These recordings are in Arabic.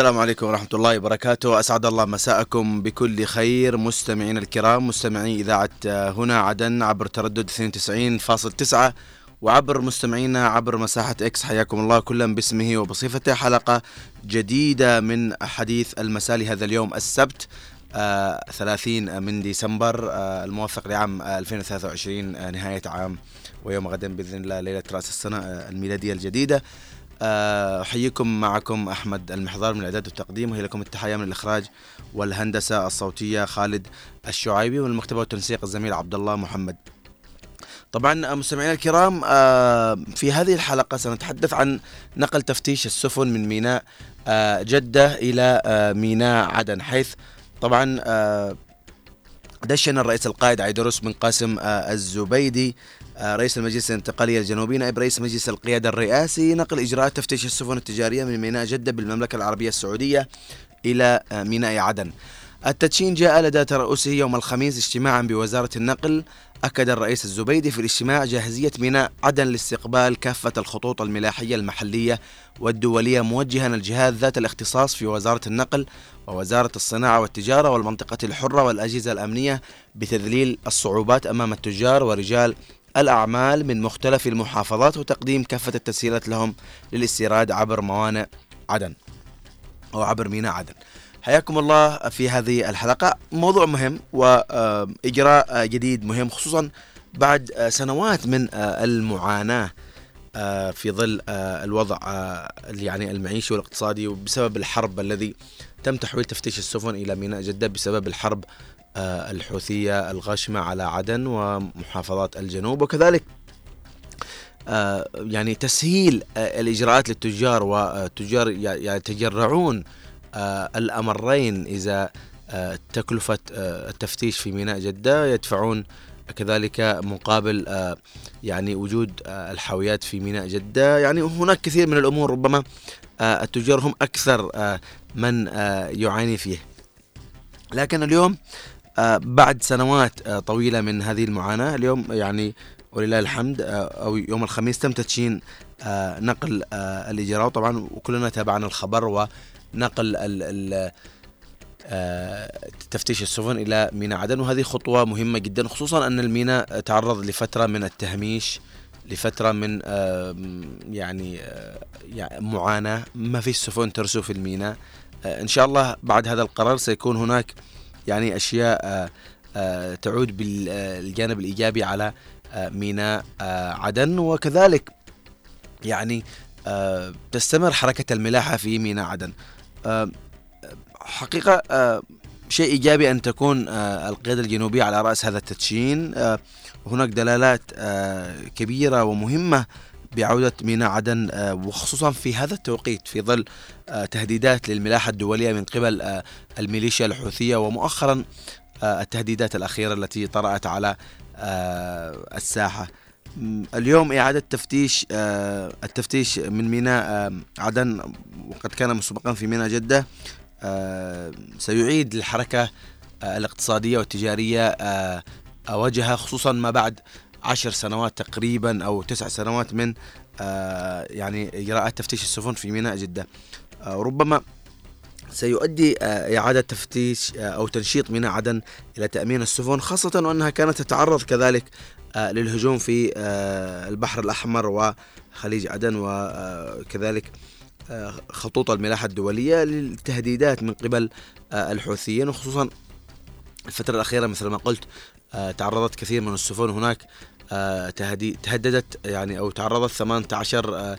السلام عليكم ورحمة الله وبركاته. أسعد الله مساءكم بكل خير. مستمعينا الكرام مستمعي إذاعة هنا عدن عبر تردد 92.9 وعبر مستمعينا عبر مساحة إكس. حياكم الله كلا باسمه وبصفته. حلقة جديدة من حديث المساء لهذا اليوم السبت آه 30 من ديسمبر آه الموافق لعام 2023 آه نهاية عام ويوم غدا بإذن الله ليلة رأس السنة آه الميلادية الجديدة. آه، أحييكم معكم أحمد المحضار من الإعداد والتقديم وهي لكم التحية من الإخراج والهندسة الصوتية خالد الشعيبي ومن المكتبة والتنسيق الزميل عبد الله محمد. طبعا مستمعينا الكرام آه، في هذه الحلقة سنتحدث عن نقل تفتيش السفن من ميناء آه، جدة إلى ميناء عدن حيث طبعا دشن الرئيس القائد عيدروس بن قاسم الزبيدي آه، رئيس المجلس الانتقالي الجنوبي نائب رئيس مجلس القيادة الرئاسي. نقل إجراءات تفتيش السفن التجارية من ميناء جدة بالمملكة العربية السعودية إلى آه، ميناء عدن. التدشين جاء لدى ترأسه يوم الخميس اجتماعا بوزارة النقل. أكد الرئيس الزبيدي في الاجتماع جاهزية ميناء عدن لاستقبال كافة الخطوط الملاحية المحلية والدولية موجها الجهات ذات الاختصاص في وزارة النقل ووزارة الصناعة والتجارة والمنطقة الحرة والأجهزة الأمنية بتذليل الصعوبات أمام التجار ورجال الأعمال من مختلف المحافظات وتقديم كافة التسهيلات لهم للاستيراد عبر موانئ عدن أو عبر ميناء عدن. حياكم الله في هذه الحلقة. موضوع مهم وإجراء جديد مهم خصوصا بعد سنوات من المعاناة في ظل الوضع يعني المعيشي والاقتصادي وبسبب الحرب الذي تم تحويل تفتيش السفن إلى ميناء جدة بسبب الحرب آه، الحوثية الغاشمة على عدن ومحافظات الجنوب وكذلك آه، يعني تسهيل آه، الإجراءات للتجار والتجار يتجرعون الأمرين إذا تكلفة التفتيش في ميناء جدة يدفعون كذلك مقابل يعني وجود الحاويات في ميناء جدة. يعني هناك كثير من الأمور ربما التجار هم أكثر من يعاني فيه لكن اليوم آه، بعد سنوات آه، طويلة من هذه المعاناة اليوم يعني ولله الحمد آه، أو يوم الخميس تم تدشين نقل الإجراء. طبعا وكلنا تابعنا الخبر ونقل تفتيش السفن إلى ميناء عدن. وهذه خطوة مهمة جدا خصوصا أن الميناء تعرض لفترة من التهميش لفترة من يعني معاناة ما في سفن ترسو في الميناء. إن شاء الله بعد هذا القرار سيكون هناك يعني أشياء آه، آه، تعود بالجانب الإيجابي على آه، ميناء عدن. وكذلك يعني تستمر حركة الملاحة في ميناء عدن. حقيقة شيء إيجابي أن تكون القياده الجنوبيه على رأس هذا التدشين. هناك دلالات كبيرة ومهمة بعودة ميناء عدن آه، وخصوصا في هذا التوقيت في ظل آه، تهديدات للملاحة الدولية من قبل آه، الميليشيا الحوثية ومؤخرا التهديدات الأخيرة التي طرأت على الساحة. اليوم إعادة تفتيش التفتيش من ميناء عدن وقد كان مسبقا في ميناء جدة سيعيد الحركة الاقتصادية والتجارية وجهها خصوصا ما بعد عشر سنوات تقريبا أو تسع سنوات من آه، يعني إجراءات تفتيش السفن في ميناء جدة. آه، ربما سيؤدي آه، إعادة تفتيش أو تنشيط ميناء عدن إلى تأمين السفن خاصة وأنها كانت تتعرض كذلك للهجوم في البحر الأحمر وخليج عدن وكذلك خطوط الملاحة الدولية للتهديدات من قبل الحوثيين وخصوصا الفترة الأخيرة مثل ما قلت تعرضت كثير من السفن هناك تهددت يعني أو تعرضت 18 آه،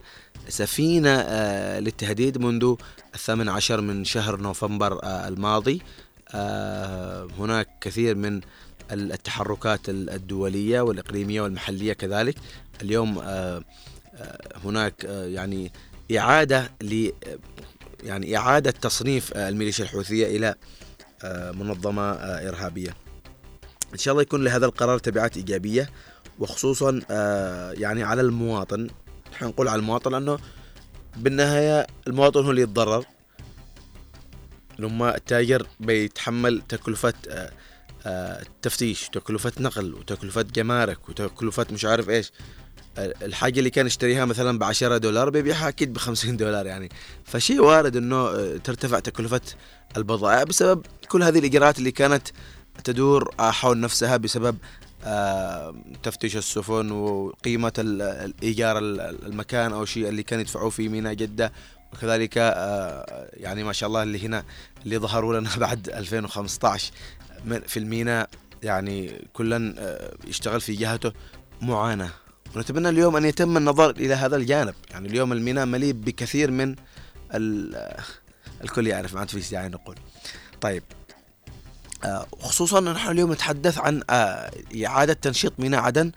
سفينة آه، للتهديد منذ الثامن عشر من شهر نوفمبر الماضي. هناك كثير من التحركات الدولية والإقليمية والمحلية كذلك. اليوم هناك يعني إعادة ل يعني إعادة تصنيف الميليشيا الحوثية إلى منظمة إرهابية. إن شاء الله يكون لهذا القرار تبعات إيجابية وخصوصا آه، يعني على المواطن. نحن نقول على المواطن لأنه بالنهاية المواطن هو اللي يتضرر. لما التاجر بيتحمل تكلفة آه، تفتيش وتكلفة نقل وتكلفة جمارك وتكلفة مش عارف إيش الحاجة اللي كان يشتريها مثلا ب 10 دولار بيبيعها أكيد ب 50 دولار يعني. فشيء وارد آه، ترتفع تكلفة البضائع بسبب كل هذه الإجراءات اللي كانت تدور حول نفسها بسبب آه، تفتيش السفن وقيمة الإيجار المكان أو شيء اللي كان يدفعوه في ميناء جدة. وكذلك آه، يعني ما شاء الله اللي هنا اللي ظهروا لنا بعد 2015 في الميناء يعني كلا يشتغل في جهته معاناة. ونتمنى اليوم أن يتم النظر إلى هذا الجانب. يعني اليوم الميناء مليء بكثير من الكل يعرف ما في داعي نقول. طيب. آه، خصوصا نحن اليوم نتحدث عن آه، إعادة تنشيط ميناء عدن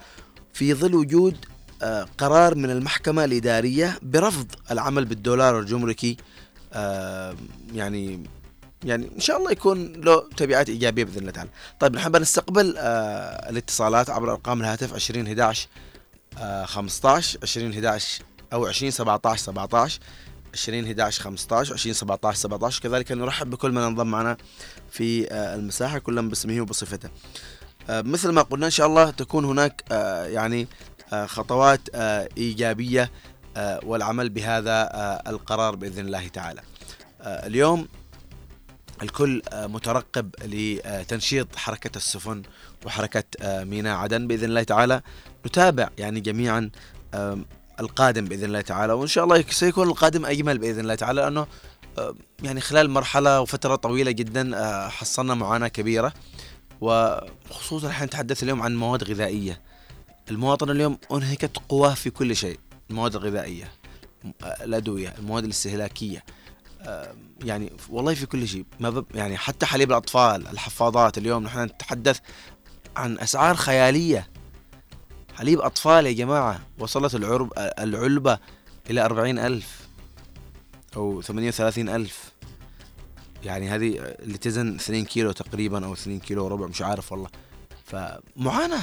في ظل وجود آه، قرار من المحكمة الإدارية برفض العمل بالدولار الجمركي يعني يعني إن شاء الله يكون له تبعات إيجابية بإذن الله تعالى. طيب نحب نستقبل الاتصالات عبر أرقام الهاتف 20 11 15 20 11 أو 20 17 17 20 11 15 20 17 17 كذلك نرحب بكل من انضم معنا في آه، المساحة كلا باسمه وبصفته. آه، مثل ما قلنا إن شاء الله تكون هناك آه، يعني خطوات إيجابية والعمل بهذا القرار بإذن الله تعالى. اليوم الكل مترقب لتنشيط حركة السفن وحركة ميناء عدن بإذن الله تعالى نتابع يعني جميعا القادم بإذن الله تعالى وإن شاء الله سيكون القادم أجمل بإذن الله تعالى لأنه يعني خلال مرحلة وفترة طويلة جدا آه، حصلنا معاناة كبيرة وخصوصا إحنا نتحدث اليوم عن مواد غذائية. المواطن اليوم أنهكت قواه في كل شيء المواد الغذائية الأدوية المواد الاستهلاكية يعني والله في كل شيء. ما يعني حتى حليب الأطفال الحفاضات اليوم نحن نتحدث عن أسعار خيالية. حليب أطفال يا جماعة وصلت العرب العلبة إلى أربعين ألف أو ثمانية وثلاثين ألف. يعني هذه اللي تزن اثنين كيلو تقريبا أو اثنين كيلو وربع مش عارف والله. فمعاناة.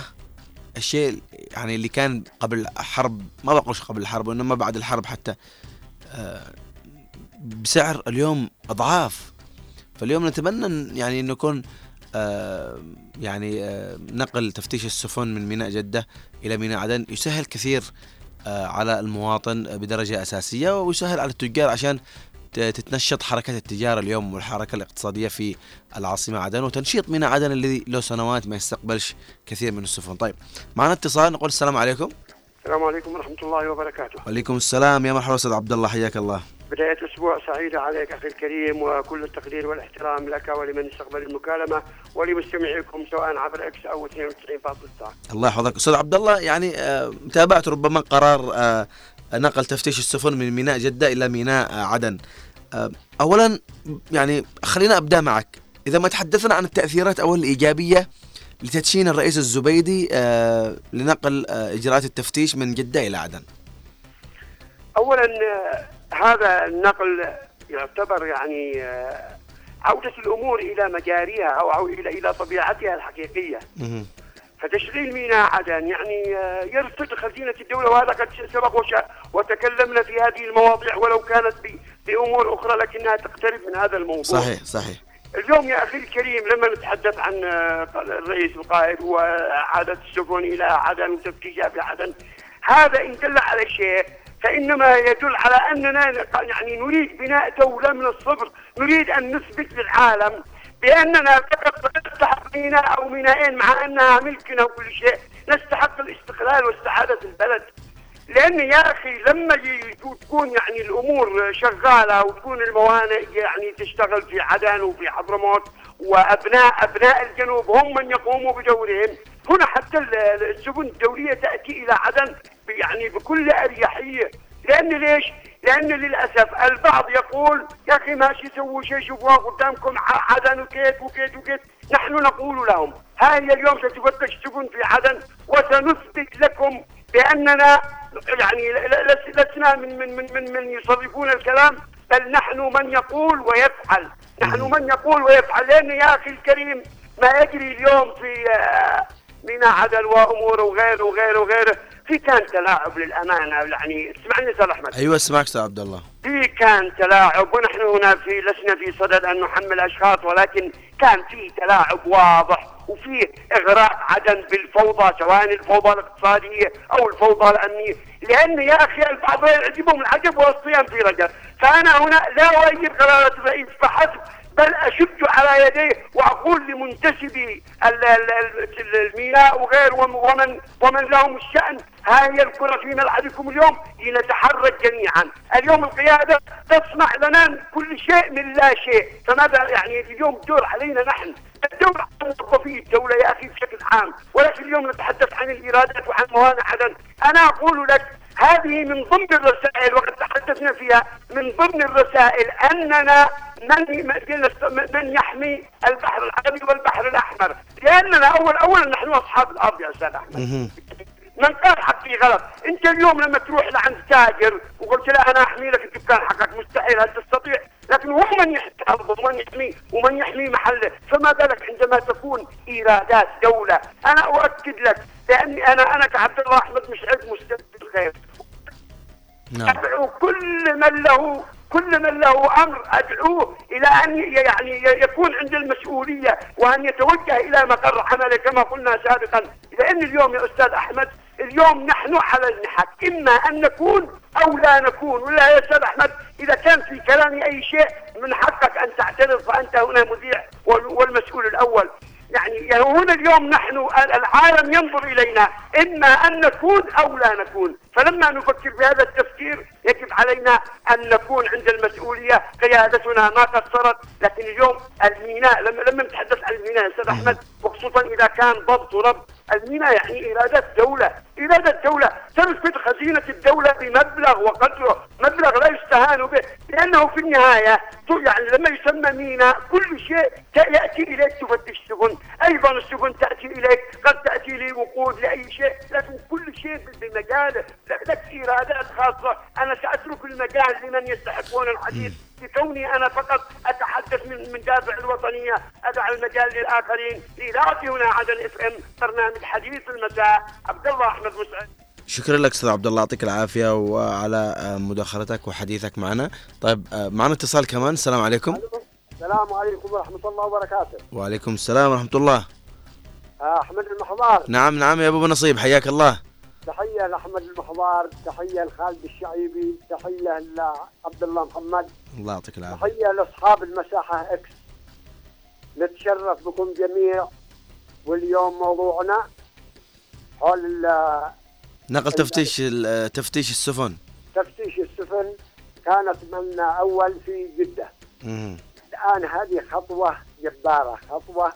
الشيء يعني اللي كان قبل حرب ما بقولش قبل الحرب وإنما بعد الحرب حتى آه، بسعر اليوم أضعاف. فاليوم نتمنى يعني آه، يعني آه، نقل تفتيش السفن من ميناء جدة إلى ميناء عدن يسهل كثير آه، على المواطن بدرجة أساسية ويسهل على التجار عشان تتنشط حركة التجارة اليوم والحركة الاقتصادية في العاصمة عدن وتنشيط ميناء عدن اللي له سنوات ما يستقبلش كثير من السفن. طيب معنا اتصال نقول السلام عليكم. السلام عليكم ورحمة الله وبركاته. وعليكم السلام. يا مرحبا أستاذ عبد الله حياك الله. بداية أسبوع سعيدة عليك أخي الكريم وكل التقدير والإحترام لك ولمن استقبل المكالمة ولمستمعيكم سواء عبر إكس أو 92.9 الله يحفظك. أستاذ عبد الله يعني آه، تابعت ربما قرار آه، نقل تفتيش السفن من ميناء جدة إلى ميناء آه، عدن. أولا يعني خلينا أبدأ معك. إذا ما تحدثنا عن التأثيرات أو الإيجابية لتدشين الرئيس الزبيدي لنقل إجراءات التفتيش من جدة إلى عدن. أولا هذا النقل يعتبر يعني آه، عودة الأمور إلى مجاريها أو إلى إلى طبيعتها الحقيقية. فتشغيل ميناء عدن يعني آه، يرصد خزينة الدولة وهذا قد سبق وتكلمنا في هذه المواضيع ولو كانت بأمور أخرى لكنها تقترب من هذا الموضوع. صحيح صحيح. اليوم يا أخي الكريم لما نتحدث عن آه، الرئيس القائد وإعادة السفن إلى عدن وتفتيشها في عدن هذا إن دل على شيء فإنما يدل على أننا يعني نريد بناء دولة من الصبر نريد أن نثبت للعالم بأننا فقط نستحق ميناء أو ميناءين مع أنها ملكنا وكل شيء. نستحق الاستقلال واستعادة البلد. لأن يا أخي لما تكون يعني الأمور شغالة وتكون الموانئ يعني تشتغل في عدن وفي حضرموت وأبناء أبناء الجنوب هم من يقوموا بدورهم هنا حتى السفن الدولية تأتي إلى عدن يعني بكل أريحية. لأن ليش؟ لأن للأسف البعض يقول يا أخي ماشي سووا شيء شوفوها قدامكم عدن وكيت وكيت وكيت. نحن نقول لهم هاي اليوم ستفتش سفن في عدن وسنثبت لكم بأننا يعني لسنا من من من من, من يصرفون الكلام بل نحن من يقول ويفعل. نحن من يقول ويفعل. لأن يا أخي الكريم ما يجري اليوم في آه، ميناء عدن وأمور وغيره وغيره وغيره. في كان تلاعب للأمانة يعني اسمعني أستاذ أحمد. أيوه أسمعك أستاذ عبد الله. في كان تلاعب ونحن هنا في لسنا في صدد أن نحمل أشخاص ولكن كان في تلاعب واضح وفيه إغراء عدن بالفوضى سواء الفوضى الاقتصادية أو الفوضى الأمنية. لأن يا أخي البعض يعجبهم العجب والصيام في رجب. فأنا هنا لا أؤيد قرارات الرئيس فحسب بل أشد على يديه وأقول لمنتسبي الميناء وغير ومن ومن لهم الشأن. هاي الكرة في ملعبكم اليوم لنتحرك جميعا، اليوم القيادة تصنع لنا كل شيء من لا شيء، فماذا يعني اليوم دور علينا نحن؟ الدور على موظفي الدولة يا أخي بشكل عام، ولكن اليوم نتحدث عن الإيرادات وعن موانع عدن، أنا أقول لك هذه من ضمن الرسائل وقد تحدثنا فيها من ضمن الرسائل أننا من من يحمي البحر العربي والبحر الأحمر. لأننا اول اولا نحن أصحاب الأرض يا أستاذ أحمد. من قال حقي غلط. أنت اليوم لما تروح لعند تاجر وقلت له أنا أحمي لك الدكان حقك مستحيل هل تستطيع؟ لكن هو من يحمي ارضه ومن يحمي ومن يحمي محله. فما بالك عندما تكون إيرادات دولة؟ أنا أؤكد لك لأني أنا أنا كعبد الله أحمد مش عز مستقبل الخير. نعم. أدعو كل من له كل من له أمر أدعوه إلى أن يعني يكون عند المسؤولية وأن يتوجه إلى مقر عمله كما قلنا سابقا. لأن اليوم يا أستاذ أحمد اليوم نحن على المحك. إما أن نكون أو لا نكون. ولا يا أستاذ أحمد إذا كان في كلامي أي شيء من حقك أن تعترض فانت هنا مذيع والمسؤول الأول. يعني هنا اليوم نحن العالم ينظر إلينا. إما أن نكون أو لا نكون. فلما نفكر بهذا التفكير يجب علينا أن نكون عند المسؤولية. قيادتنا ما قصرت لكن اليوم الميناء لما لما نتحدث عن الميناء أستاذ أحمد. وخصوصا إذا كان ضبط وربط الميناء يعني ايرادات دولة ايرادات دولة تنفذ خزينة الدولة بمبلغ وقدره مبلغ لا يستهان به لأنه في النهاية يعني لما يسمى ميناء كل شيء يأتي إليك تفتش سفن أيضا السفن تأتي إليك قد تأتي لي وقود لأي شيء لكن كل شيء بمجاله لك ايرادات خاصة. أنا سأترك المجال لمن يستحقون الحديث. بكوني أنا فقط أتحدث من من دافع الوطنية ادع المجال للآخرين. لاذاعتي هنا عدن اف إم برنامج حديث المساء عبد الله أحمد مسعد شكرا لك أستاذ عبد الله يعطيك العافية وعلى مداخلتك وحديثك معنا. طيب معنا اتصال كمان السلام عليكم. السلام عليكم ورحمة الله وبركاته. وعليكم السلام ورحمة الله. أحمد المحضار. نعم نعم يا أبو نصيب حياك الله. تحية لأحمد المحضار تحية لخالد الشعيبي تحية لعبد الله محمد. الله يعطيك العافية. تحية لأصحاب المساحة إكس نتشرف بكم جميع. واليوم موضوعنا حول نقل تفتيش تفتيش السفن. تفتيش السفن كانت من أول في جدة. مم. الآن هذه خطوة جبارة خطوة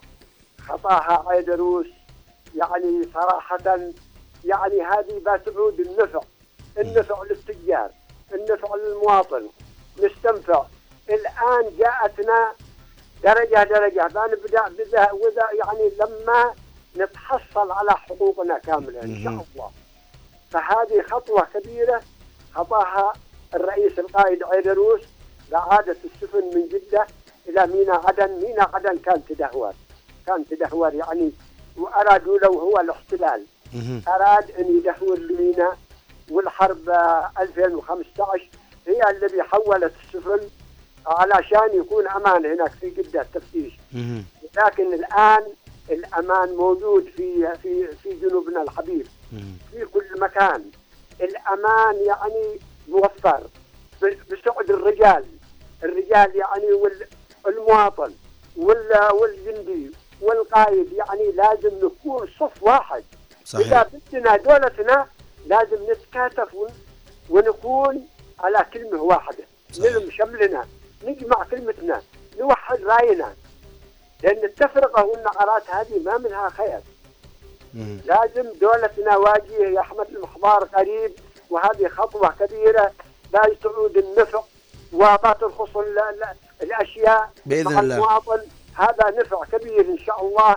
خطاها عيدروس يعني صراحة يعني هذه بتعود النفع النفع للتجار النفع للمواطن نستنفع. الآن جاءتنا درجة درجة بنبدأ بذا وذا يعني لما نتحصل على حقوقنا كاملة إن شاء الله. فهذه خطوة كبيرة خطاها الرئيس القائد عيدروس لعادة السفن من جدة إلى ميناء عدن ميناء عدن كان تدهور كان تدهور يعني وأرادوا لو هو الاحتلال. أراد أن يدهور الميناء والحرب 2015 هي الذي حولت السفن علشان يكون أمان هناك في جدة التفتيش. لكن الآن الأمان موجود في في في جنوبنا الحبيب. في كل مكان. الأمان يعني موفر. بسعد الرجال. الرجال يعني والمواطن والجندي. والقائد يعني لازم نكون صف واحد. صحيح. إذا بدنا دولتنا لازم نتكاتف ونكون على كلمة واحدة. نلم شملنا نجمع كلمتنا نوحد راينا. لأن التفرقة والنعرات هذه ما منها خير. مم. لازم دولتنا واجهة يا أحمد المحضار قريب وهذه خطوة كبيرة. لا تعود النفع وما ترخص الأشياء. بإذن مع الله. المواطن هذا نفع كبير إن شاء الله.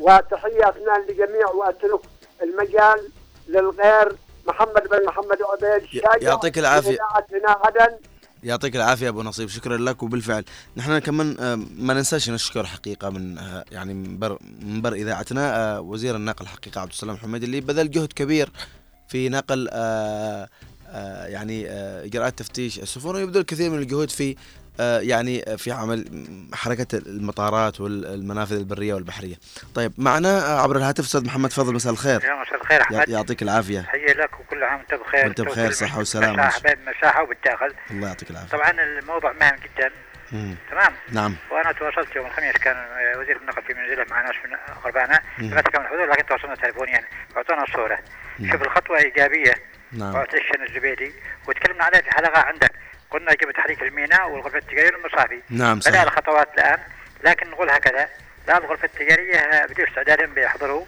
وتحياتنا للجميع وأترك المجال للغير محمد بن محمد عبيد يعطيك العافية. هنا عدن. يعطيك العافية أبو نصيب شكرا لك وبالفعل. نحن كمان ما ننساش نشكر حقيقة من يعني منبر منبر إذاعتنا وزير النقل حقيقة عبد السلام حميد اللي بذل جهد كبير في نقل يعني إجراءات تفتيش السفن ويبذل كثير من الجهود في آه، يعني في عمل حركة المطارات والمنافذ البرية والبحرية. طيب معنا عبر الهاتف أستاذ محمد فضل مساء الخير. يا مساء الخير أحمد يعطيك العافية. حيا لك وكل عام وأنت بخير وأنت بخير صحة وسلامة. حبايب مساحة وبالداخل. الله يعطيك العافية. طبعا الموضوع مهم جدا. مم. تمام نعم وأنا تواصلت يوم الخميس كان وزير النقل في منزله مع ناس من اقربائنا لا تكمل الحدود لكن تواصلنا تليفونيا واعطونا الصورة شوف الخطوة إيجابية نعم وعطيشن الزبيدي وتكلمنا عليها في حلقة عندك قلنا يجب تحريك الميناء والغرفة التجارية والمصافي نعم بدأ صحيح. الخطوات الآن. لكن نقول هكذا لا الغرفه التجارية بدون استعداد بيحضروا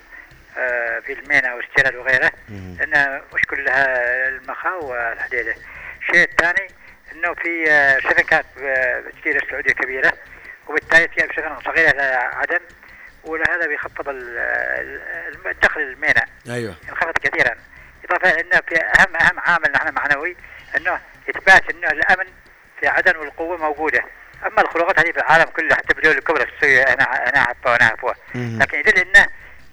آه، في الميناء واستيراد وغيره. لأن مشكل لها المخاو والحديدة. الشيء الثاني إنه في آه، شركات آه، بتجير السعوديه كبيرة. وبالتالي تجي بشكل صغيرة إلى عدن. ولهذا بيخفض ال- ال- الدخل الميناء. أيوه. انخفض كثيرا. إضافة إنه في أهم أهم عامل نحن معنوي إنه إثبات إنه الأمن في عدن والقوة موجودة. أما الخروقات هذه في العالم كله حتى بدول الكبرى أنا أنا عفوا وأنا عفوا مم. لكن يدل إنه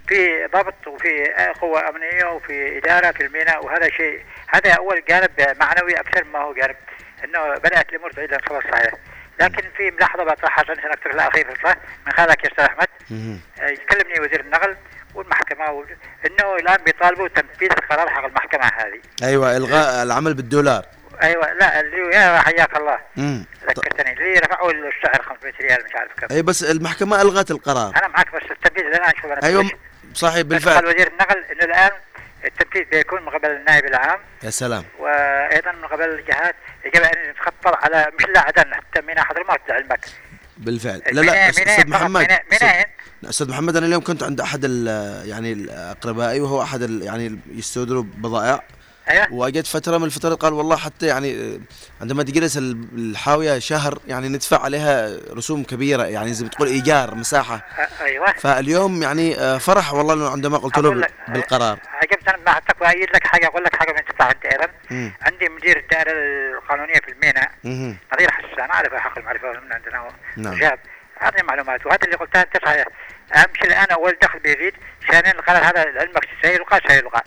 في ضبط وفي قوة أمنية وفي إدارة في الميناء وهذا شيء. هذا اول جانب معنوي أكثر ما هو جانب إنه بدات الأمور تعيد للانصاف الصحيح لكن في ملاحظة بطرحها عشان أكثر الأخير فرصه من خلالك يا أستاذ أحمد. مم. آه، يكلمني وزير النقل والمحكمة و... إنه الآن بيطالبوا تنفيذ القرار حق المحكمة هذه. أيوه إلغاء العمل بالدولار. أيوه لا اللي يا حياك الله. امم ذكرتني اللي رفعوا السعر 500 ريال مش عارف كم. أي بس المحكمة ألغت القرار. أنا معك بس التنفيذ الآن أشوف أنا أيوه صحيح بس قال بالفعل وزير النقل إنه الآن التنفيذ بيكون من قبل النائب العام. يا سلام. وأيضا من قبل الجهات يجب أن يتخطر على مش لا عدن حتى ميناء حضرموت لعلمك بالفعل. لا لا أستاذ محمد لا، أستاذ محمد أنا اليوم كنت عند أحد يعني اقربائي وهو أحد يعني يستودروا بضائع. أيوه واجت فترة من الفترات قال والله حتى يعني عندما تجلس ال- الحاوية شهر يعني ندفع عليها رسوم كبيرة يعني زي ما تقول إيجار مساحة. أيوه. فاليوم يعني آه، فرح والله إنه عندما قلت له بالقرار. عجبت أنا بحثك وايد لك حاجة أقول لك حاجة من تطلع مم. عندي مدير الدائرة القانونية في الميناء. نظير حسان عارف حق المعرفة من عندنا نعم. شاب. أعطني معلومات وهذا اللي قلتها أنت صحيح. أهم شيء الآن أول دخل بيزيد ثانيا القرار هذا علمك سيلقى سيلقى.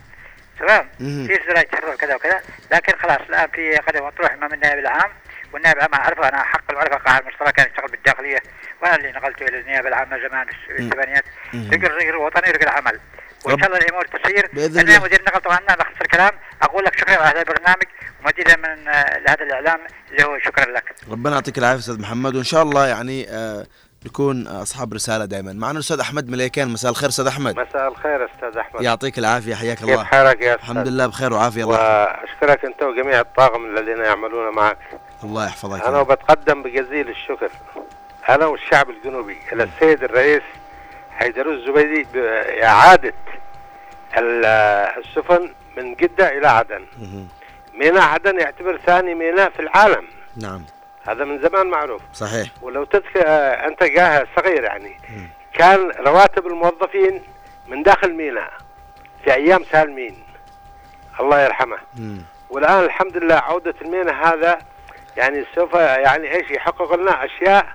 تمام. في ازدراج تحرر كذا وكذا. لكن خلاص الآن في قدم مطروح امام النائب العام والنائب العام أعرفه أنا حق المعرفة قاعد مشترك كان يشتغل بالداخلية. وأنا اللي نقلته إلى النيابة العامة زمان في. الثمانينات. رجل رجل وطني رجل عمل. وإن شاء الله الأمور تسير. أنا الله. مدير النقل طبعا أنا لخص الكلام. أقول لك شكرا على هذا البرنامج ومزيدا من آه، لهذا الإعلام اللي هو شكرا لك. ربنا يعطيك العافية أستاذ محمد. وإن شاء الله يعني آه، نكون أصحاب رسالة دائما معنا الأستاذ أحمد مليكان. مساء الخير أستاذ أحمد. مساء الخير أستاذ أحمد. يعطيك العافية. حياك كيف الله حالك يا أستاذ؟ الحمد لله بخير وعافية. الله وأشكرك أنت وجميع الطاقم الذين يعملون معك. الله يحفظك أنا وبتقدم بجزيل الشكر. أنا والشعب الجنوبي إلى السيد الرئيس حيدر الزبيدي بإعادة ال- السفن من جدة إلى عدن. ميناء عدن يعتبر ثاني ميناء في العالم. نعم. هذا من زمان معروف. صحيح. ولو تذكر آه، أنت جاه صغير يعني. مم. كان رواتب الموظفين من داخل ميناء في أيام سالمين. الله يرحمه. مم. والآن الحمد لله عودة الميناء هذا يعني سوف يعني إيش يحقق لنا أشياء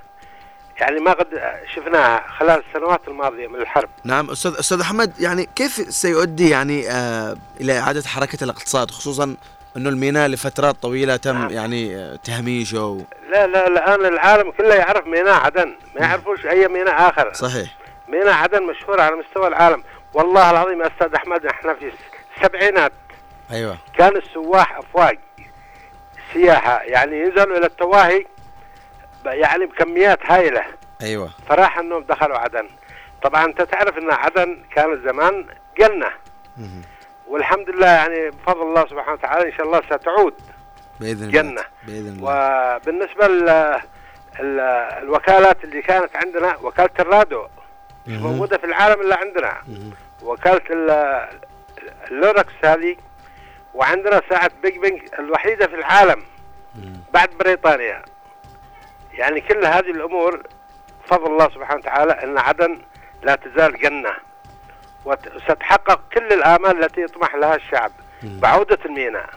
يعني ما قد شفناها خلال السنوات الماضية من الحرب. نعم أستاذ أستاذ أحمد يعني كيف سيؤدي يعني آه إلى إعادة حركة الاقتصاد خصوصا إنه الميناء لفترات طويلة تم نعم. يعني آه، تهميشه و... لا لا الآن العالم كله يعرف ميناء عدن. ما يعرفوش أي ميناء آخر. صحيح. ميناء عدن مشهور على مستوى العالم. والله العظيم يا أستاذ أحمد إحنا في السبعينات. أيوه. كان السواح أفواج. سياحة. يعني ينزلوا إلى التواهي يعني بكميات هائلة. أيوه. فراح انهم دخلوا عدن. طبعا أنت تعرف إن عدن كانت زمان جنة. والحمد لله يعني بفضل الله سبحانه وتعالى إن شاء الله ستعود بإذن الله جنة. بإذن الله وبالنسبة ل ال- الوكالات اللي كانت عندنا وكالة ال Rado مش. موجودة في العالم إلا عندنا. وكالة ال- ال Rolex هذه وعندنا ساعة Big Ben الوحيدة في العالم. بعد بريطانيا يعني كل هذه الأمور فضل الله سبحانه وتعالى إن عدن لا تزال جنة وستحقق كل الآمال التي يطمح لها الشعب مهم. بعودة الميناء.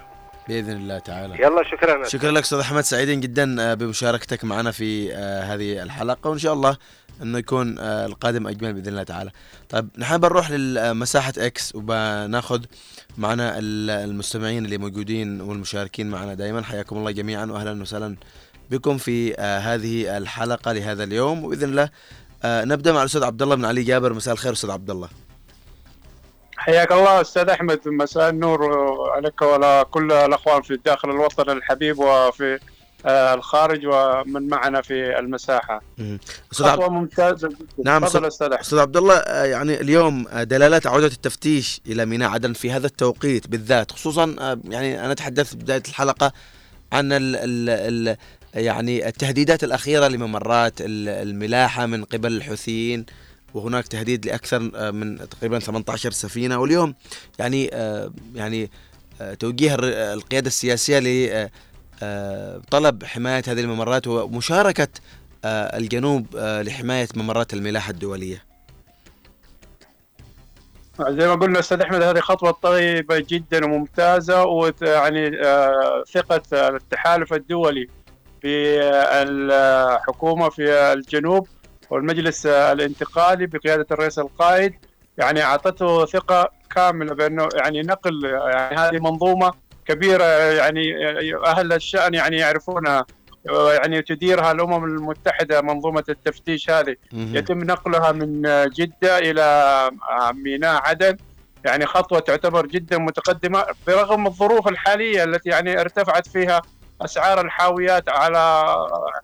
بإذن الله تعالى. يلا شكرا. شكرا لك أستاذ أحمد سعيدين جدا آه، بمشاركتك معنا في آه، هذه الحلقة وإن شاء الله إنه يكون آه، القادم أجمل بإذن الله تعالى. طيب نحن بنروح لمساحة إكس وبناخذ معنا ال- المستمعين اللي موجودين والمشاركين معنا دائما حياكم الله جميعا واهلا وسهلا بكم في هذه الحلقة لهذا اليوم. وبإذن الله نبدأ مع الأستاذ عبد الله بن علي جابر. مساء الخير أستاذ عبد الله حياك الله أستاذ أحمد مساء النور عليك وعلى كل الأخوان في داخل الوطن الحبيب وفي آه، الخارج ومن معنا في المساحة. مم. أستاذ عبد ممتازة جدا. نعم، أستاذ أحمد. أستاذ عبد الله آه، يعني اليوم آه، دلالات عودة التفتيش إلى ميناء عدن في هذا التوقيت بالذات خصوصا يعني أنا تحدثت بداية الحلقة عن ال ال ال يعني التهديدات الأخيرة لممرات ال- الملاحة من قبل الحوثيين. وهناك تهديد لأكثر آه، من تقريبا 18 سفينة. واليوم يعني آه، يعني آه، توجيه الر- القيادة السياسية ل آه، طلب حماية هذه الممرات ومشاركة آه، الجنوب لحماية ممرات الملاحة الدولية. زي ما قلنا أستاذ أحمد هذه خطوة طيبة جدا وممتازة ويعني ثقة التحالف الدولي في الحكومة في الجنوب. والمجلس الانتقالي بقيادة الرئيس القائد يعني أعطته ثقة كاملة بأنه يعني نقل يعني هذه منظومة كبيرة يعني أهل الشأن يعني يعرفونها يعني تديرها الأمم المتحدة منظومة التفتيش هذه. يتم نقلها من جدة إلى ميناء عدن يعني خطوة تعتبر جدا متقدمة برغم الظروف الحالية التي يعني ارتفعت فيها أسعار الحاويات على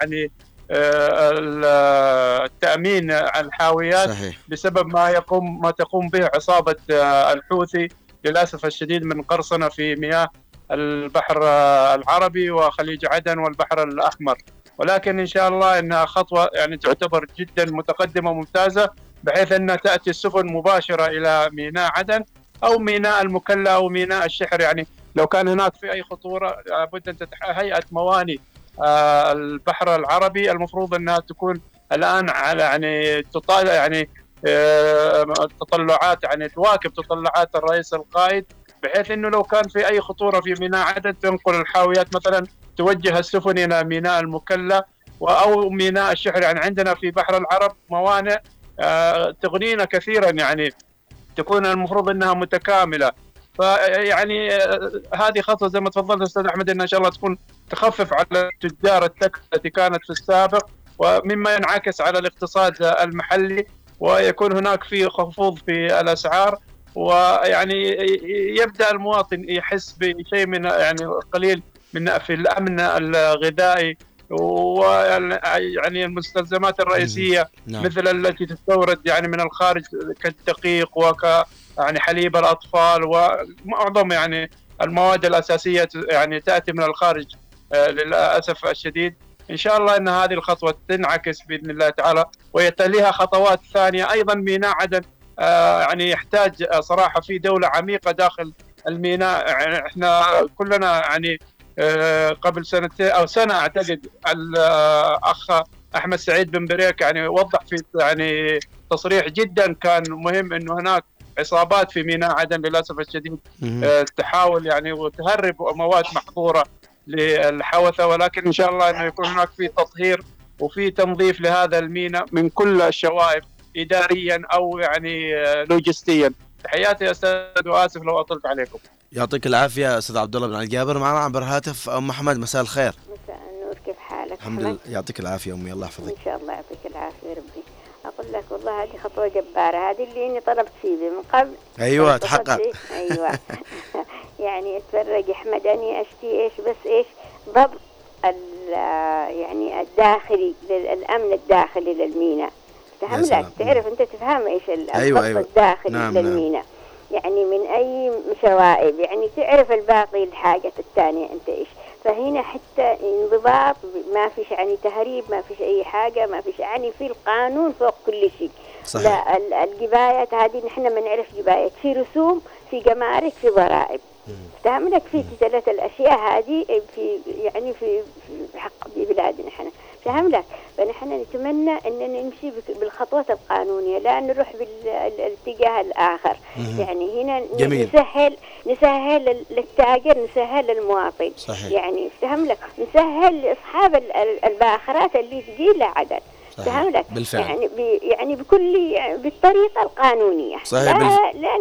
يعني آه، ال- التأمين على الحاويات صحيح. بسبب ما يقوم ما تقوم به عصابة آه، الحوثي للأسف الشديد من قرصنة في مياه البحر آه، العربي وخليج عدن والبحر الأحمر. ولكن إن شاء الله إنها خطوة يعني تعتبر جدا متقدمة وممتازة بحيث أنها تأتي السفن مباشرة إلى ميناء عدن أو ميناء المكلا أو ميناء الشحر. يعني لو كان هناك في أي خطورة لابد أن تتح... هيئة مواني البحر العربي المفروض أنها تكون الآن على يعني تطالع يعني آه، تطلعات يعني تواكب تطلعات الرئيس القائد بحيث إنه لو كان في أي خطورة في ميناء عدن تنقل الحاويات مثلا توجه السفن إلى ميناء المكلا أو ميناء الشحر. يعني عندنا في بحر العرب موانئ آه، تغنينا كثيرا يعني تكون المفروض إنها متكاملة. فيعني آه، هذه خطوه زي ما تفضلت أستاذ أحمد إنها إن شاء الله تكون تخفف على تجار التكس التي كانت في السابق ومما ينعكس على الاقتصاد المحلي ويكون هناك في خفوض في الأسعار ويعني يبدأ المواطن يحس بشيء من يعني قليل من في الأمن الغذائي ويعني المستلزمات الرئيسية نعم. مثل التي تستورد يعني من الخارج كالدقيق وك يعني حليب الأطفال ومعظم يعني المواد الأساسية يعني تأتي من الخارج. للأسف الشديد. إن شاء الله إن هذه الخطوة تنعكس بإذن الله تعالى ويتليها خطوات ثانية أيضا ميناء عدن. آه، يعني يحتاج آه، صراحة في دولة عميقة داخل الميناء. يعني إحنا كلنا يعني آه، قبل سنتين أو سنة أعتقد الاخ أحمد سعيد بن بريك يعني وضح في يعني تصريح جدا كان مهم إنه هناك عصابات في ميناء عدن للأسف الشديد. آه، تحاول يعني وتهرب مواد محظوره للحوثة ولكن إن شاء الله إنه يكون هناك في تطهير وفي تنظيف لهذا الميناء من كل الشوائب اداريا أو يعني آه، لوجستيا. تحياتي يا أستاذ واسف لو أطلت عليكم. يعطيك العافية أستاذ عبد الله بن علي جابر. معنا عبر هاتف أم محمد مساء الخير. مساء النور كيف حالك؟ الحمد؟ لله. يعطيك العافية أمي الله يحفظك. إن شاء الله يعطيك العافية ربي أقول لك والله هذه خطوة جبارة. هذه اللي إني طلبت فيه من قبل. أيوة طلبت تحقق. أيوه. يعني أتفرج أحمد أني أشتي إيش بس إيش؟ ضبط يعني الداخلي الأمن الداخلي للميناء. فهم سلام. لك تعرف أنت تفهم إيش أيوة، الخط أيوة. الداخلي نعم، نعم. للميناء؟ يعني من أي شوائب؟ يعني تعرف الباقي الحاجة الثانية أنت إيش؟ فهنا حتى انضباط ما فيش يعني تهريب ما فيش أي حاجة ما فيش يعني في القانون فوق كل شيء. صحيح. لا ال- الجبايات هذه نحن ما نعرف جبايات في رسوم في جمارك في ضرائب. فهم لك في ثلاث الأشياء هذه في يعني في في حق بلادنا إحنا فهم لك فنحن نتمنى أننا نمشي بالخطوات القانونية لا نروح بالاتجاه الآخر. مهم. يعني هنا جميل. نسهل نسهل لل- للتاجر نسهل للمواطن صحيح. يعني فهم لك نسهل ال- الباخرات اللي تجي لعدن صحيح. فهم لك. بالفعل. يعني ب يعني بكل يعني بالطريقة القانونية. صحيح، لا لا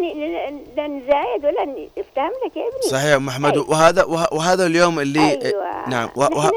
لا نزايد ولا افتهم لك يا ابني صحيح يا أم محمد. أيوة. وهذا وه- وهذا اليوم اللي أيوه. نعم. وه-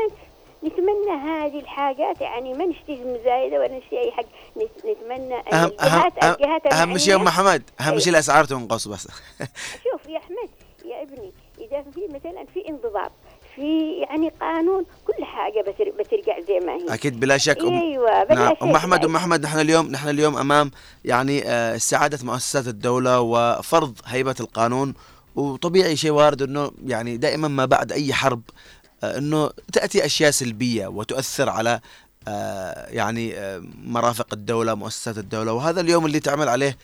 نتمنى هذه الحاجات يعني ما نشتهي مزايدة ولا نشتهي أي حاجة. نت- نتمنى اهم اهم الجهات الجهات أهم شيء أم المعنية- محمد أهم. شيء الأسعار تنقص بس. شوف يا أحمد يا ابني إذا في مثلا في انضباط في يعني قانون كل حاجة بتر- بترجع زي ما هي. أكيد بلا شك. أم أيوه بلا نعم. شك. ام احمد أم. احمد نحن اليوم نحن اليوم أمام يعني آه، استعادة مؤسسات الدولة وفرض هيبة القانون. وطبيعي شيء وارد إنه يعني دائما ما بعد أي حرب إنه تأتي أشياء سلبية وتؤثر على آه، يعني آه، مرافق الدولة مؤسسات الدولة وهذا اليوم اللي تعمل عليه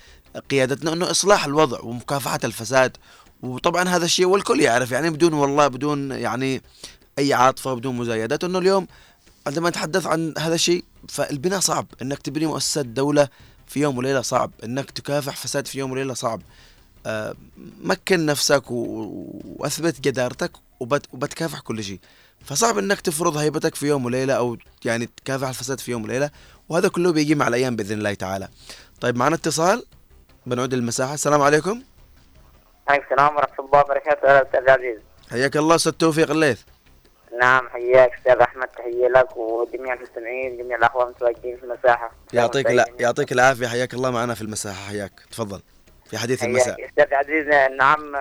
قيادتنا إنه إصلاح الوضع ومكافحة الفساد. وطبعا هذا الشيء والكل يعرف يعني بدون والله بدون يعني أي عاطفة بدون مزايدات إنه اليوم عندما نتحدث عن هذا الشيء فالبناء صعب. إنك تبني مؤسسات دولة في يوم وليلة صعب. إنك تكافح فساد في يوم وليلة صعب. آه، مكن نفسك وأثبت جدارتك وبت وبتكافح كل شيء. فصعب إنك تفرض هيبتك في يوم وليلة أو يعني تكافح الفساد في يوم وليلة وهذا كله بيجي مع الأيام بإذن الله تعالى. طيب معنا اتصال. بنعود للمساحة. السلام عليكم. عليكم السلام ورحمة الله وبركاته أهلا أستاذ عزيز. حياك الله أستاذ توفيق الليث. نعم حياك أستاذ أحمد تحية لك وجميع المستمعين جميع الأخوة المتواجدين في المساحة. يعطيك لا يعطيك العافية. حياك الله معنا في المساحة. حياك. تفضل. في حديث المساء. حياك أستاذ عزيز نعم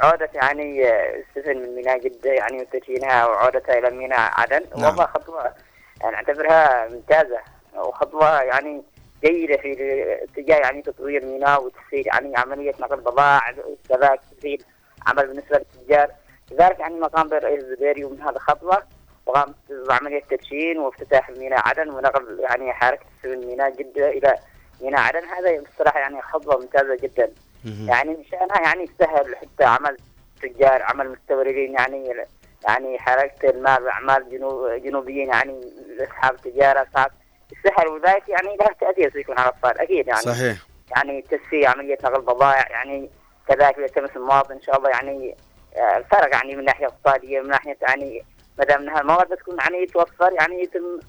عودة يعني السفن من ميناء جدة يعني وتدشينها وعودتها إلى ميناء عدن. نعم. والله خطوة يعني أعتبرها ممتازة وخطوة يعني جيدة في اتجاه يعني تطوير ميناء وتسهيل يعني عملية نقل بضائع وكذلك تسهيل عمل بالنسبة للتجار. لذلك يعني مقام بالرئيس الزبيري ومن هذه الخطوة وقام بعملية تدشين وافتتاح ميناء عدن ونقل يعني حركة من ميناء جدة إلى ميناء عدن هذا بصراحة يعني خطوة ممتازة جدا. يعني من شأنها يعني سهل حتى عمل تجار عمل مستوردين يعني يعني حركة المال وأعمال جنوب جنوبيين يعني أصحاب تجارة. أصحاب سهل وذلك يعني لها تأثير سيكون على الأطفال أكيد يعني. صحيح. يعني تسهيل عملية نقل بضائع يعني كذلك يلتمس المواطن إن شاء الله يعني آه، الفرق يعني من ناحية اقتصادية من ناحية يعني ما دام إنها المواد بتكون يعني توفر يعني يتم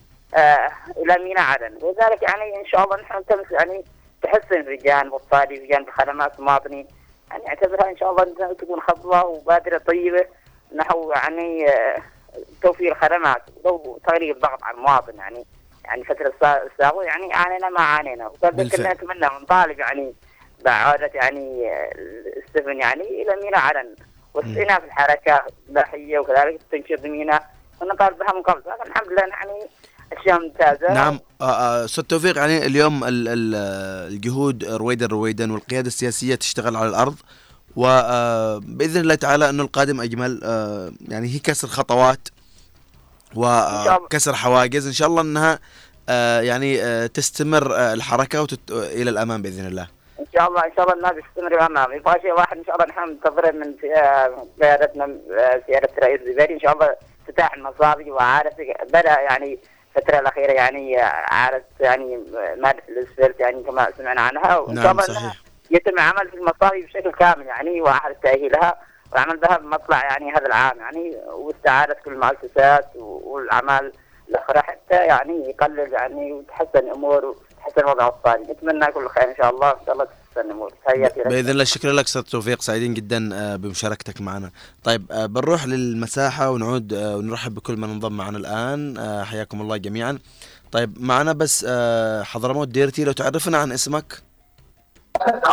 إلى ميناء عدن. ولذلك يعني إن شاء الله نحن نلتمس يعني تحسن الاقتصادي في جانب خدمات المواطنين. يعني اعتبرها إن شاء الله تكون خطوة وبادرة طيبة نحو يعني آه توفير خدمات لو تغليب الضغط على المواطن. يعني يعني فترة السا- السابقة يعني عانينا ما عانينا. وكذلك بالفعل. نتمنى ونطالب يعني بعودة يعني آه، السفن يعني إلى ميناء عدن. واستئناف الحركة البحرية وكذلك تنشيط ميناء ونطالب بها من قبل. لكن الحمد لله يعني أشياء ممتازة نعم آه، آه، أستاذ توفيق يعني اليوم ال- ال- آه، الجهود رويدا رويدا والقيادة السياسية تشتغل على الأرض وباذن الله تعالى انه القادم أجمل آه، يعني هي كسر خطوات. وكسر حواجز إن شاء الله أنها آه، يعني آه، تستمر آه، الحركة وتت... إلى الأمام بإذن الله. إن شاء الله إن شاء الله الناس تستمر الأمام. يبغى شيء واحد إن شاء الله نحن ننتظره من آه، قيادتنا آه، سياده الرئيس الزبيري إن شاء الله افتتاح المصابي وعارف بدا يعني الفترة الأخيرة يعني عارف يعني مادة الإسفلت يعني كما سمعنا عنها وإن شاء نعم الله إنها صحيح يتم العمل في المصابي بشكل كامل يعني وأحد تأهيلها والعمل بها بمطلع يعني هذا العام يعني واستعاده كل المؤسسات والأعمال الأخرى حتى يعني يقلل يعني وتحسن الأمور وتحسن الوضع الاقتصادي نتمنى كل خير إن شاء الله. إن شاء الله تحياتي بإذن الله شكرا لك أستاذ توفيق. سعيدين جدا آه، بمشاركتك معنا. طيب آه، بنروح للمساحة ونعود آه، ونرحب بكل من انضم معنا الآن. حياكم الله جميعا. طيب معنا بس حضرموت ديرتي لو تعرفنا عن اسمك.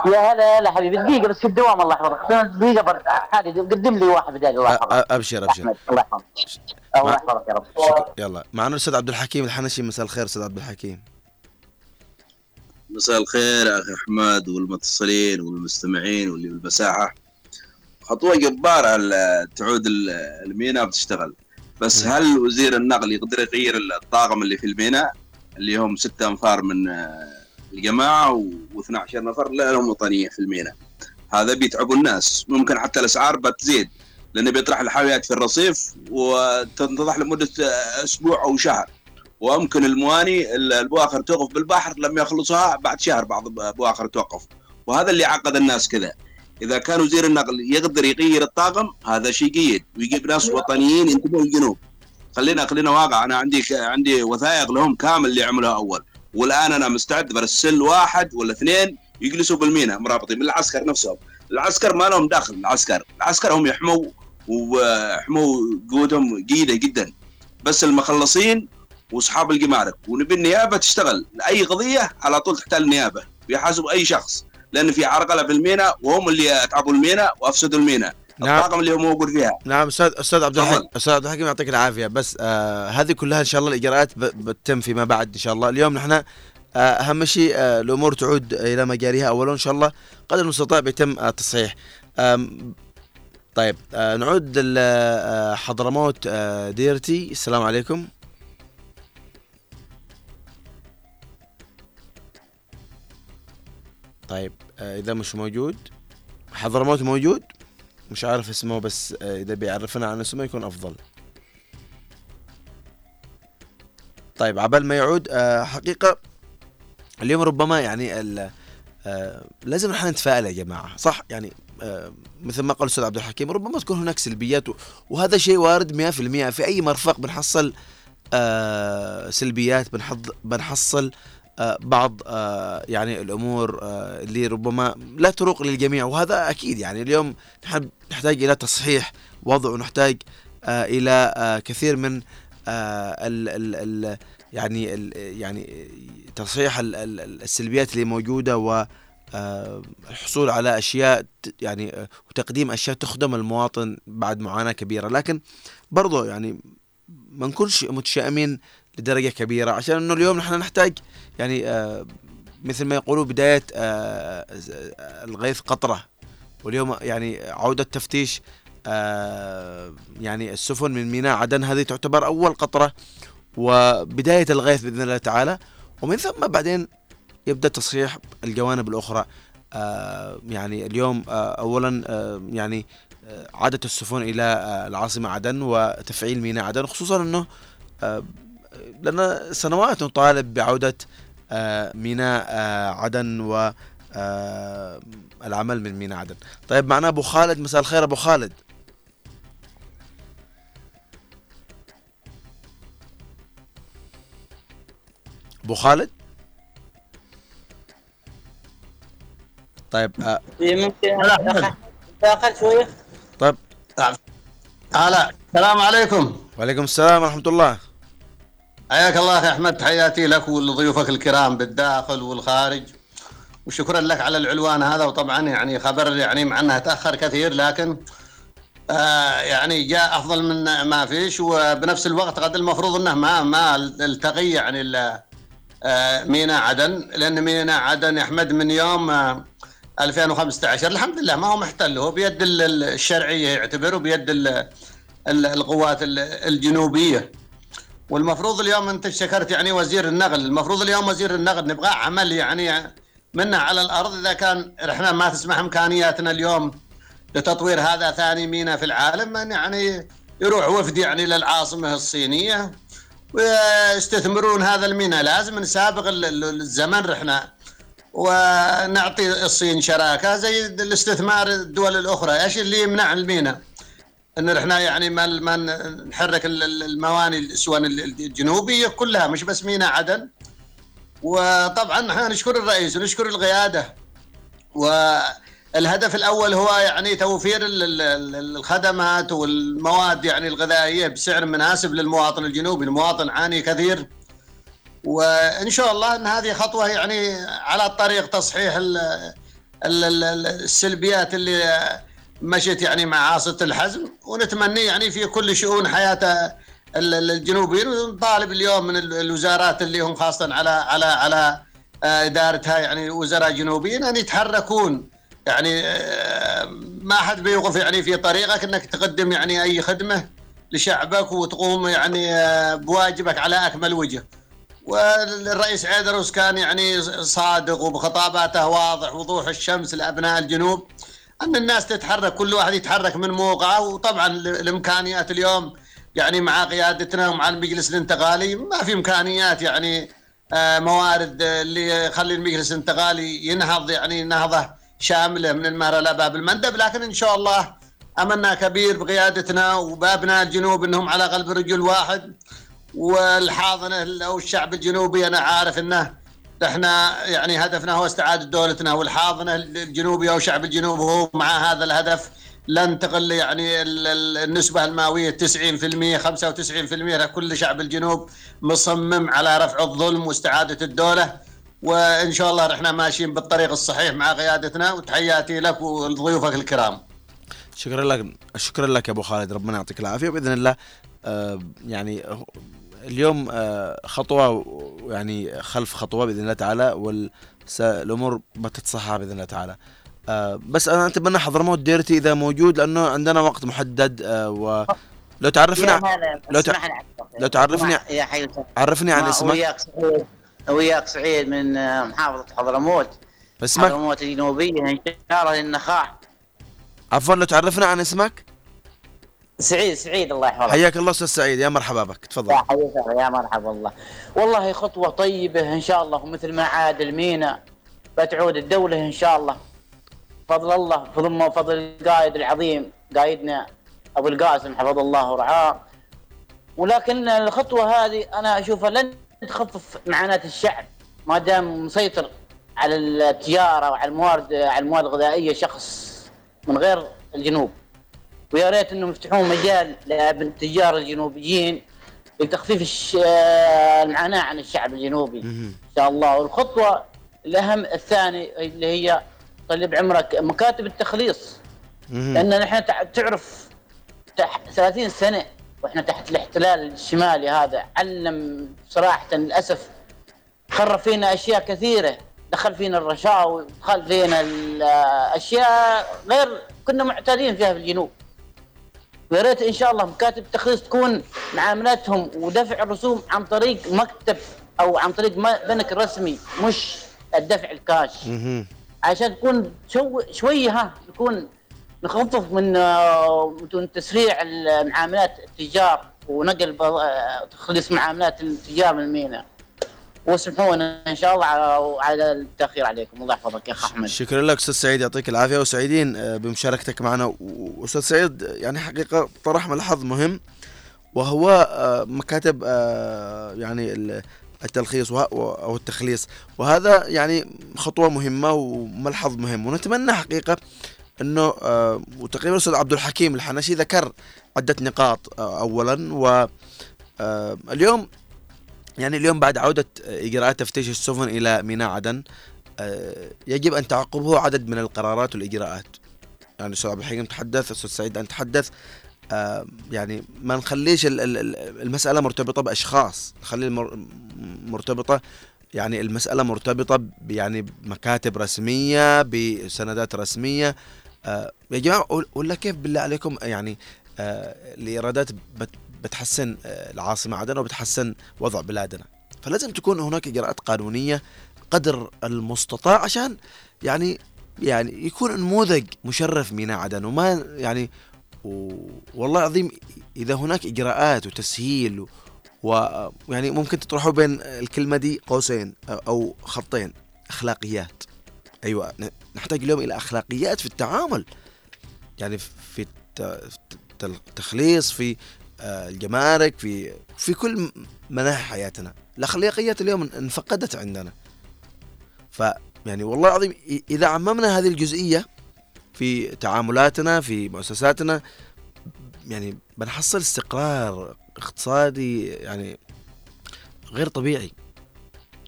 يا هلا هلا حبيبي. دقيقة بس في الدوام الله يحفظك. دقيقة برد حالي قدم لي واحد بدالي الله يحفظك أبشر أبشر. الله يحفظك. الله يحفظك يا رب. يلا. معنا الاستاذ عبد الحكيم الحنشي. مساء الخير أستاذ عبد الحكيم. مساء الخير يا أخي أحمد والمتصلين والمستمعين واللي بالمساحة. خطوة جبارة تعود ال- الميناء بتشتغل. بس مم. هل وزير النقل يقدر يغير الطاقم اللي في الميناء اللي هم ستة أنفار من آه، الجماعة و12 نفر لا لهم وطنية في الميناء هذا بيتعبوا الناس. ممكن حتى الأسعار بتزيد لأنه بيطرح الحاويات في الرصيف وتنتظر لمدة آه، أسبوع أو شهر. وممكن المواني ال- البواخر توقف بالبحر لما يخلصوها بعد شهر بعض البواخر توقف. وهذا اللي عقد الناس كذا. إذا كان وزير النقل يقدر يغير الطاقم هذا شيء جيد. ويجيب ناس وطنيين ينتبهوا الجنوب خلينا خلينا واقع. أنا عندي عندي وثائق لهم كامل اللي عملوها أول. والآن أنا مستعد برسل واحد ولا اثنين يجلسوا بالمينا مرابطين من العسكر نفسهم. العسكر ما لهم داخل العسكر العسكر هم يحموا ويحموا قوتهم جيدة جدا. بس المخلصين وأصحاب الجمارك. ونبي النيابة تشتغل لأي قضية على طول تحتاج النيابة بيحاسبوا أي شخص. لأن في عرقلة في المينا وهم اللي اتعبوا المينا وأفسدوا المينا. نعم. الطاقم اللي هو موجود فيها. نعم أستاذ أستاذ عبد الحكيم. أستاذ عبد الحكيم يعطيك العافية. بس آه هذه كلها إن شاء الله الإجراءات بتتم فيما بعد إن شاء الله. اليوم نحن آه أهم شيء آه الأمور تعود إلى مجاريها اولا إن شاء الله. قدر المستطاع بيتم آه تصحيح. آم، طيب آه نعود لحضرموت آه ديرتي. السلام عليكم. طيب آه إذا مش موجود حضرموت موجود مش عارف اسمه بس آه، إذا بيعرفنا عن اسمه يكون أفضل. طيب عبال ما يعود آه، حقيقة اليوم ربما يعني لازم نحن نتفائل يا جماعة صح؟ يعني مثل ما قال الأستاذ عبد الحكيم ربما تكون هناك سلبيات وهذا شيء وارد 100% في أي مرفق بنحصل سلبيات بنحصل بعض آه، يعني الأمور آه، اللي ربما لا تروق للجميع وهذا أكيد يعني اليوم نحن نحتاج إلى تصحيح وضع ونحتاج آه، آه، كثير من آه، ال ال يعني ال يعني تصحيح ال- ال- ال- السلبيات اللي موجودة و آه، الحصول على أشياء يعني آه، وتقديم أشياء تخدم المواطن بعد معاناة كبيرة. لكن برضو يعني ما نكونش متشائمين لدرجة كبيرة. عشان إنه اليوم نحن نحتاج يعني آه، مثل ما يقولوا بداية آه، آه، الغيث قطرة. واليوم يعني عودة تفتيش يعني السفن من ميناء عدن هذه تعتبر أول قطرة وبداية الغيث بإذن الله تعالى. ومن ثم بعدين يبدأ تصحيح الجوانب الأخرى. يعني اليوم اولا يعني عادة السفن إلى العاصمة عدن وتفعيل ميناء عدن خصوصا إنه لنا سنوات نطالب بعودة آه ميناء آه عدن و آه العمل من ميناء عدن. طيب معنا أبو خالد مساء الخير أبو خالد. أبو خالد؟ طيب آه ممكن تاخر شوية طيب. هلا السلام عليكم. وعليكم السلام ورحمة الله. حياك الله أخي أحمد تحياتي لك ولضيوفك الكرام بالداخل والخارج. وشكرا لك على العنوان هذا وطبعا يعني خبر يعني مع انها تأخر كثير لكن آه يعني جاء أفضل من ما فيش وبنفس الوقت قد المفروض إنه ما ما التقي يعني آه ميناء عدن لأن ميناء عدن يا أحمد من يوم آه 2015 الحمد لله ما هو محتل هو بيد ال- ال- الشرعية يعتبر وبيد ال- ال- القوات ال- الجنوبية. والمفروض اليوم انت شكرت يعني وزير النقل. المفروض اليوم وزير النقل نبغى عمل يعني منه على الأرض. إذا كان إحنا ما تسمح إمكانياتنا اليوم لتطوير هذا ثاني ميناء في العالم يعني يروح وفد يعني للعاصمة الصينية. ويستثمرون هذا الميناء. لازم نسابق ال- ال- الزمن رحنا ونعطي الصين شراكة زي الاستثمار الدول الأخرى. إيش اللي يمنع الميناء؟ إن إحنا يعني ما ما نحرك ال- ال- المواني ال- الجنوبية كلها مش بس ميناء عدن. وطبعا إحنا نشكر الرئيس ونشكر القيادة. والهدف الأول هو يعني توفير ال- ال- ال- الخدمات والمواد يعني الغذائية بسعر مناسب للمواطن الجنوبي. المواطن عاني كثير. وإن شاء الله إن هذه خطوة يعني على طريق تصحيح ال- ال- ال- ال- السلبيات اللي مشت يعني مع عاصفة الحزم ونتمنى يعني في كل شؤون ال- الجنوبيين ونطالب اليوم من ال- الوزارات اللي هم خاصة على على على آه، إدارتها يعني وزراء جنوبيين أن يتحركون يعني آه، ما حد بيوقف يعني في طريقك إنك تقدم يعني أي خدمة لشعبك وتقوم يعني آه، بواجبك على أكمل وجه. والرئيس عيدروس كان يعني صادق وبخطاباته واضح وضوح الشمس لأبناء الجنوب ان الناس تتحرك كل واحد يتحرك من موقعه وطبعا الإمكانيات اليوم يعني مع قيادتنا ومع المجلس الانتقالي ما في إمكانيات يعني آه، موارد اللي يخلي المجلس الانتقالي ينهض يعني نهضة شاملة من المهره إلى باب المندب. لكن إن شاء الله أملنا كبير بقيادتنا وبابناء الجنوب إنهم على قلب رجل واحد والحاضنة أو الشعب الجنوبي أنا عارف إنه إحنا يعني هدفنا هو استعادة دولتنا والحاضنة الجنوبي أو شعب الجنوب هو مع هذا الهدف لن تقل يعني ال- ال- النسبة المئوية 90% 95% كل شعب الجنوب مصمم على رفع الظلم واستعادة الدولة. وإن شاء الله رحنا ماشيين بالطريق الصحيح مع قيادتنا وتحياتي لك ولضيوفك الكرام. شكرا لك شكرا لك يا أبو خالد ربنا يعطيك العافية. بإذن الله آه، يعني اليوم آه، خطوة يعني خلف خطوة بإذن الله تعالى والامور بتتصحى بإذن الله تعالى. آه، بس أنا اتمنى حضرموت ديرتي إذا موجود لأنه عندنا وقت محدد آه، ولو تعرفنا لو تع- لو تعرفني يا حي عرفني عن اسمك. وياك سعيد وياك سعيد من محافظة حضرموت اسمك؟ حضرموت الجنوبية إن شاء الله للنخاع عفوا لو تعرفنا عن اسمك. سعيد سعيد الله يحفظك. حياك الله أستاذ سعيد يا مرحبا بك. تفضل. يا يا مرحبا الله. والله خطوة طيبة إن شاء الله ومثل ما عاد المينا بتعود الدولة إن شاء الله. فضل الله ثم فضل القائد العظيم قائدنا أبو القاسم حفظ الله ورعاه. ولكن الخطوة هذه أنا أشوفها لن تخفف معاناة الشعب ما دام مسيطر على التجارة وعلى الموارد على المواد الغذائية شخص من غير الجنوب. ويا ريت انهم يفتحون مجال للتجار الجنوبيين لتخفيف. المعاناة عن الشعب الجنوبي. إن شاء الله. والخطوة الأهم الثاني اللي هي طيب عمرك مكاتب التخليص. لأن نحن تع- تعرف تح... 30 سنة وإحنا تحت الاحتلال الشمالي هذا. علم صراحة للأسف. خرب فينا أشياء كثيرة. دخل فينا الرشاوي دخل فينا الاشياء غير كنا معتادين فيها في الجنوب. ويا ريت إن شاء الله مكاتب التخليص تكون معاملاتهم ودفع الرسوم عن طريق مكتب أو عن طريق بنك رسمي مش الدفع الكاش. عشان تكون شو شوية ها يكون نخفف من آه، من تسريع المعاملات التجار ونقل آه، تخليص معاملات التجار من المينا واسمحونا إن شاء الله على التأخير عليكم. الله يحفظك يا أخ أحمد. شكرا لك أستاذ سعيد يعطيك العافية. وسعيدين آه، بمشاركتك معنا. واستاذ سعيد يعني حقيقة طرح ملحظ مهم وهو آه، مكاتب آه، يعني ال- التلخيص أو التخليص. وهذا يعني خطوة مهمة وملحظ مهم. ونتمنى حقيقة إنه وتقريبا الاستاذ عبد الحكيم الحنشي ذكر عدة نقاط اولا. و اليوم يعني اليوم بعد عودة إجراءات تفتيش السفن إلى ميناء عدن آه، يجب أن تعقبه عدد من القرارات والإجراءات. يعني أستاذ عبد الحكيم تحدث أستاذ سعيد أن تحدث آه، يعني ما نخليش ال- ال- ال- المسألة مرتبطة بأشخاص نخلي مرتبطة يعني المسألة مرتبطة يعني بمكاتب رسمية بسندات رسمية. آه، يا جماعة ولا كيف بالله عليكم يعني الإيرادات بتحسن آه، العاصمة عدن وبتحسن وضع بلادنا. فلازم تكون هناك إجراءات قانونية قدر المستطاع عشان يعني يعني يكون نموذج مشرف ميناء عدن. وما يعني و والله العظيم إذا هناك إجراءات وتسهيل ويعني ممكن تطرحوا بين الكلمة دي قوسين أو خطين. أخلاقيات. أيوة نحتاج اليوم إلى أخلاقيات في التعامل. يعني في الت- في التخليص في الجمارك في في كل مناحي حياتنا. الأخلاقيات اليوم انفقدت عندنا. ف يعني والله العظيم إذا عممنا هذه الجزئية في تعاملاتنا في مؤسساتنا يعني بنحصل استقرار اقتصادي يعني غير طبيعي.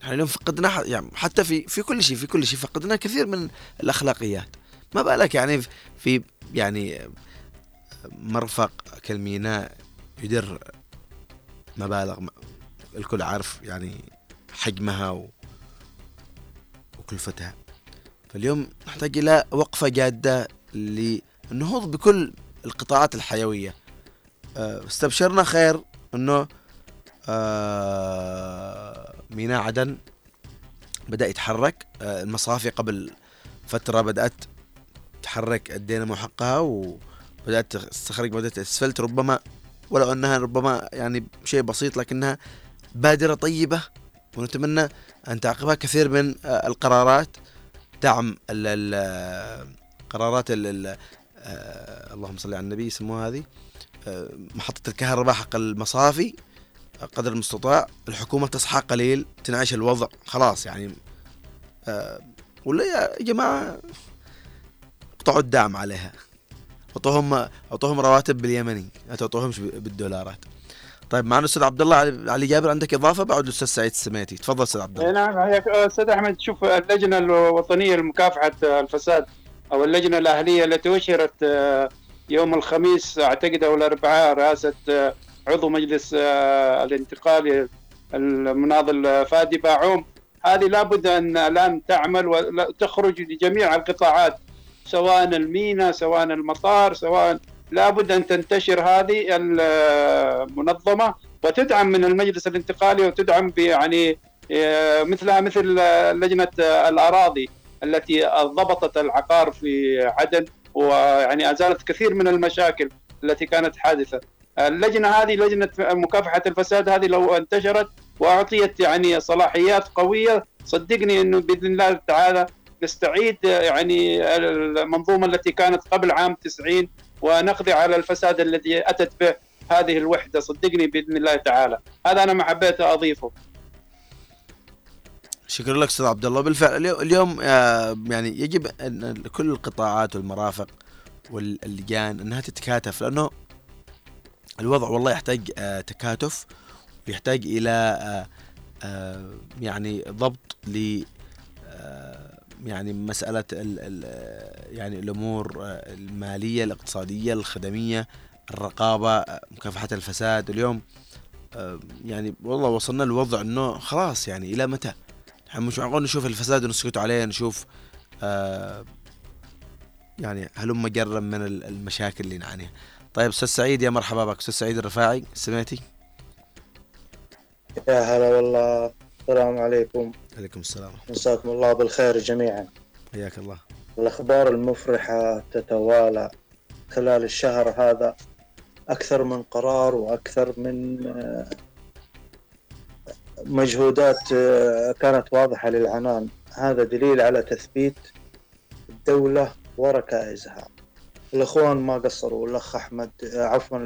يعني اليوم فقدنا يعني حتى في في كل شيء في كل شيء فقدنا كثير من الأخلاقيات. ما بالك يعني في يعني مرفق كالميناء يدر مبالغ الكل عارف يعني حجمها و... وكلفتها. فاليوم نحتاج إلى وقفة جادة للنهوض بكل القطاعات الحيوية. آه، استبشرنا خير أنه آه، ميناء عدن بدأ يتحرك. آه، المصافي قبل فترة بدأت تحرك الدينامو حقها وبدأت تستخرج مادة الأسفلت. ربما ولو أنها ربما يعني شيء بسيط لكنها بادرة طيبة ونتمنى أن تعقبها كثير من آه، القرارات دعم ال قرارات آه، اللهم صل على النبي يسموها هذه آه، محطة الكهرباء حق المصافي آه، قدر المستطاع الحكومة تصحى قليل تنعش الوضع خلاص يعني آه، ولا يا جماعة اقطعوا الدعم عليها. اعطوهم أعطوهم رواتب باليمني لا تعطوهمش بالدولارات. طيب معنا الاستاذ عبد الله علي جابر عندك إضافة بعد الأستاذ سعيد السميتي تفضل أستاذ عبد الله نعم أستاذ أحمد شوف اللجنة الوطنية لمكافحة الفساد أو اللجنة الأهلية التي أشهرت آه، يوم الخميس أعتقد أو الأربعاء رئاسة آه، عضو مجلس آه، الانتقالي المناضل فادي باعوم. هذه لابد أن الآن تعمل وتخرج لجميع القطاعات. سواء المينا سواء المطار سواء لابد أن تنتشر هذه المنظمة وتدعم من المجلس الانتقالي وتدعم يعني مثلها مثل لجنة الأراضي التي ضبطت العقار في عدن ويعني أزالت كثير من المشاكل التي كانت حادثة. اللجنة هذه لجنة مكافحة الفساد هذه لو انتشرت وأعطيت يعني صلاحيات قوية صدقني إنه بإذن الله تعالى نستعيد يعني المنظومة التي كانت قبل عام 90 ونقضي على الفساد الذي أتت به هذه الوحدة. صدقني بإذن الله تعالى. هذا أنا ما حبيت أضيفه. شكرا لك أستاذ عبد الله. بالفعل اليوم آه، يعني يجب أن كل القطاعات والمرافق واللجان أنها تتكاتف لأنه الوضع والله يحتاج آه، تكاتف ويحتاج إلى آه، يعني ضبط يعني مسألة ال ال يعني الأمور المالية الاقتصادية الخدمية الرقابة مكافحة الفساد. اليوم يعني والله وصلنا لوضع إنه خلاص يعني إلى متى؟ مش معقول نشوف الفساد ونسكت عليه نشوف آه يعني هلم جرا من المشاكل اللي نعانيها. طيب أستاذ سعيد يا مرحبا بك. أستاذ سعيد الرفاعي سمعتي؟ يا هلا والله. السلام عليكم. عليكم السلام مساكم الله بالخير جميعا. حياك الله. الأخبار المفرحة تتوالى خلال الشهر هذا أكثر من قرار وأكثر من آه، مجهودات آه، كانت واضحة للعنان. هذا دليل على تثبيت الدولة وركائزها. الأخوان ما قصروا. الأخ أحمد آه، عفوا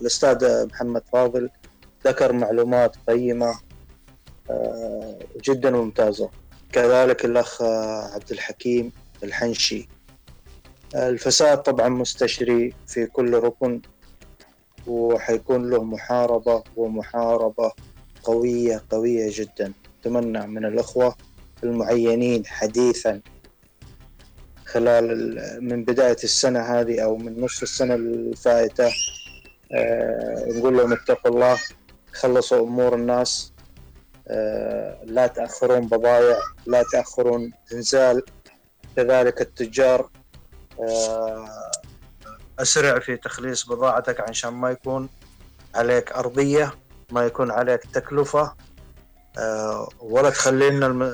الأستاذ محمد فاضل ذكر معلومات قيمة. جدا ممتازة. كذلك الأخ عبد الحكيم الحنشي. الفساد طبعا مستشري في كل ركن وحيكون له محاربة ومحاربة قوية قوية جدا. أتمنى من الأخوة المعينين حديثا خلال من بداية السنة هذه أو من نصف السنة الفائتة. آه، نقول لهم اتقوا الله خلصوا أمور الناس. لا تأخرون بضائع لا تأخرون إنزال كذلك التجار آه، أسرع في تخليص بضاعتك عشان ما يكون عليك أرضية ما يكون عليك تكلفة. آه، ولا تخلي لنا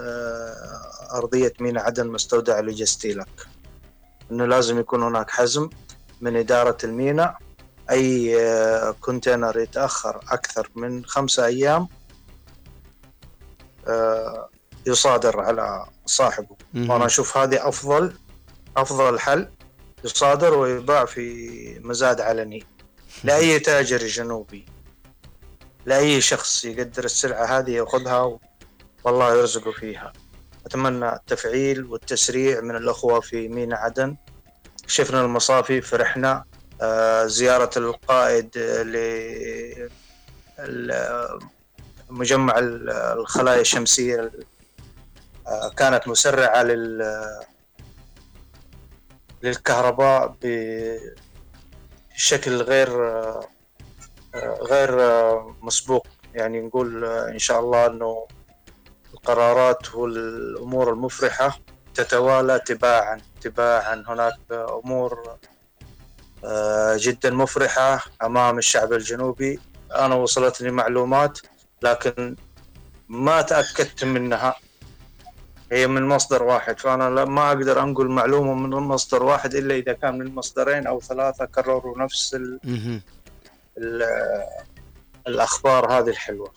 أرضية مينا عدن مستودع لجستيلك إنه لازم يكون هناك حزم من إدارة الميناء. أي كونتينر يتأخر أكثر من خمسة أيام آه، يصادر على صاحبه. وأنا أشوف هذه أفضل أفضل حل يصادر ويباع في مزاد علني. لأي تاجر جنوبي لأي شخص يقدر السلعة هذه يأخذها والله يرزقه فيها. أتمنى التفعيل والتسريع من الأخوة في مينا عدن. شفنا المصافي فرحنا. آه، زيارة القائد ل مجمع الخلايا الشمسية آه، كانت مسرعة للكهرباء بشكل غير آه، غير مسبوق. يعني نقول إن شاء الله أنه القرارات والأمور المفرحة تتوالى تباعا تباعا. هناك أمور آه، جدا مفرحة أمام الشعب الجنوبي. أنا وصلتني معلومات لكن ما تأكدت منها. هي من مصدر واحد فأنا ما أقدر أنقل معلومة من مصدر واحد إلا إذا كان من مصدرين أو ثلاثة كرروا نفس ال ال الأخبار هذه الحلوة.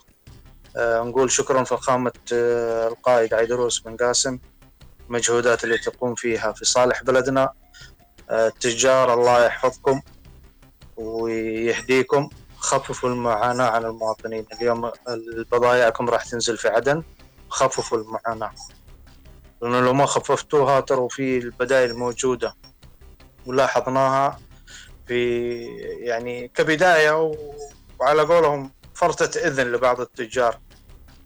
أه نقول شكرا فخامة أه القائد عيدروس بن قاسم المجهودات اللي تقوم فيها في صالح بلدنا. التجار الله يحفظكم ويهديكم. خففوا المعاناة عن المواطنين. اليوم بضائعكم راح تنزل في عدن خففوا المعاناة. لأنه لو ما خففتوها ترى في البدائل موجودة. ولاحظناها في يعني كبداية و- وعلى قولهم فرطة إذن لبعض التجار.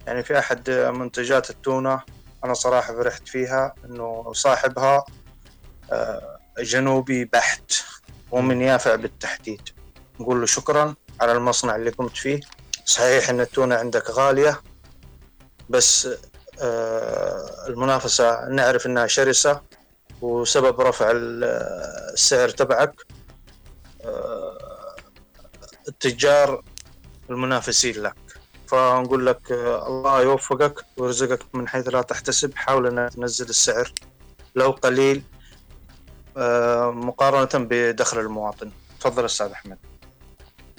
يعني في أحد منتجات التونة أنا صراحة فرحت فيها إنه صاحبها آه، جنوبي بحت ومن يافع بالتحديد. نقول له شكرا. على المصنع اللي قمت فيه. صحيح إن التونة عندك غالية بس آه، المنافسة نعرف إنها شرسة وسبب رفع ال- السعر تبعك. آه، التجار المنافسين لك. فنقول لك آه، الله يوفقك ويرزقك من حيث لا تحتسب. حاول إنك تنزل السعر لو قليل آه، مقارنة بدخل المواطن. تفضل أستاذ أحمد.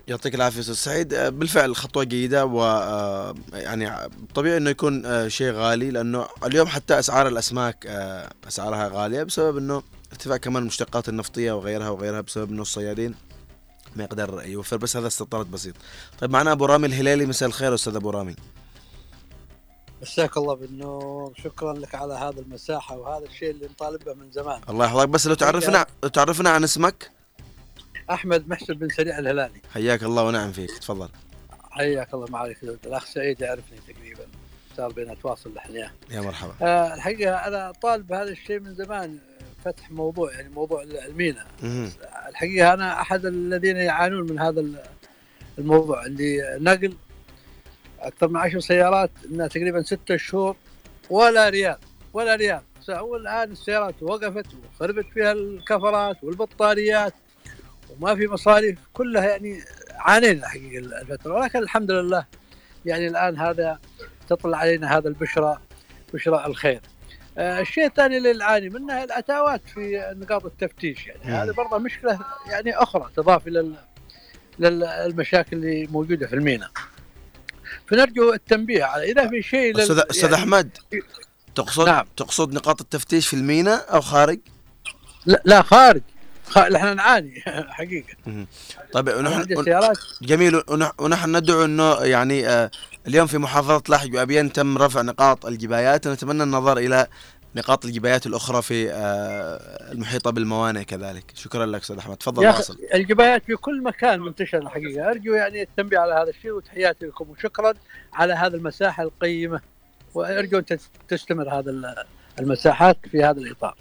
يعطيك العافية أستاذ سعيد. آه، بالفعل خطوة جيدة و آه، يعني طبيعي إنه يكون آه، شيء غالي لأنه اليوم حتى أسعار الأسماك أسعارها غالية بسبب إنه ارتفاع كمان المشتقات النفطية وغيرها وغيرها بسبب إنه الصيادين ما يقدر يوفر. بس هذا استطراد بسيط. طيب معنا أبو رامي الهلالي. مساء الخير أستاذ أبو رامي. مساك الله بالنور. شكرا لك على هذا المساحة وهذا الشيء اللي نطالب به من زمان. الله يحفظك. بس لو تعرفنا لو تعرفنا عن اسمك؟ أحمد محسن بن سريع الهلالي. حياك الله ونعم فيك. تفضل. حياك الله. معك الأخ سعيد يعرفني تقريبا. صار بينا تواصل الحين يا مرحبا. آه الحقيقة أنا طالب هذا الشيء من زمان. فتح موضوع يعني موضوع المينا. مهم. الحقيقة أنا أحد الذين يعانون من هذا الموضوع عندي نقل أكثر من عشر سيارات إنها تقريبا ستة شهور ولا ريال ولا ريال. والآن السيارات وقفت وخربت فيها الكفرات والبطاريات. وما في مصاريف كلها يعني عانينا حقيقة الفترة ولكن الحمد لله يعني الآن هذا تطلع علينا هذا البشرى بشرى الخير آه، الشيء الثاني اللي نعاني منه الاتاوات في نقاط التفتيش يعني. هذه برضه مشكلة يعني أخرى تضاف إلى ال- للمشاكل اللي موجودة في المينا فنرجو التنبيه على إذا في شيء لل- أستاذ أستاذ يعني- أحمد تقصد نعم. تقصد نقاط التفتيش في الميناء أو خارج؟ لا, لا خارج. إحنا نعاني حقيقة. طيب ونحن جميل ونح- ونحن ندعو إنه يعني آه، اليوم في محافظه لاحج وابيان تم رفع نقاط الجبايات. ونتمنى النظر إلى نقاط الجبايات الأخرى في آه، المحيطة بالموانئ كذلك. شكرا لك أستاذ أحمد. تفضل واصل. الجبايات في كل مكان منتشرة الحقيقة. أرجو يعني التنبيه على هذا الشيء وتحياتي لكم وشكرا على هذه المساحة القيمة وأرجو أن تس- تستمر هذا ال- المساحات في هذا الإطار.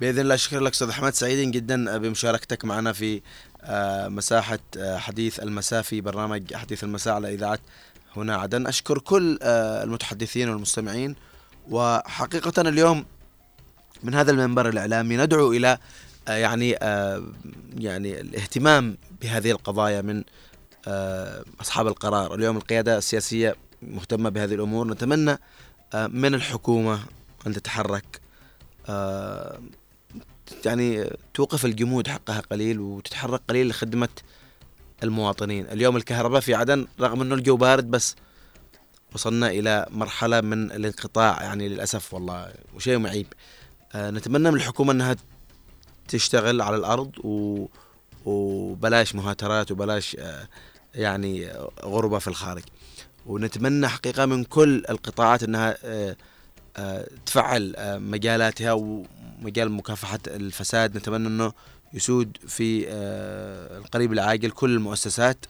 بإذن الله شكرا لك أستاذ أحمد سعيدين جدا بمشاركتك معنا في آه، مساحة آه، حديث المساء في برنامج حديث المساء على إذاعة هنا عدن. أشكر كل آه، المتحدثين والمستمعين. وحقيقة اليوم من هذا المنبر الإعلامي ندعو إلى يعني يعني الاهتمام بهذه القضايا من أصحاب القرار. اليوم القيادة السياسية مهتمة بهذه الأمور. نتمنى من الحكومة أن تتحرك يعني توقف الجمود حقها قليل وتتحرك قليل لخدمة المواطنين. اليوم الكهرباء في عدن رغم أنه الجو بارد بس وصلنا إلى مرحلة من الانقطاع يعني للأسف والله وشيء معيب. آه، نتمنى من الحكومة أنها تشتغل على الأرض و وبلاش مهاترات وبلاش آه، يعني غربة في الخارج. ونتمنى حقيقة من كل القطاعات أنها آه، تفعل آه، مجالاتها ومجال مكافحة الفساد. نتمنى أنه يسود في آه، القريب العاجل كل المؤسسات.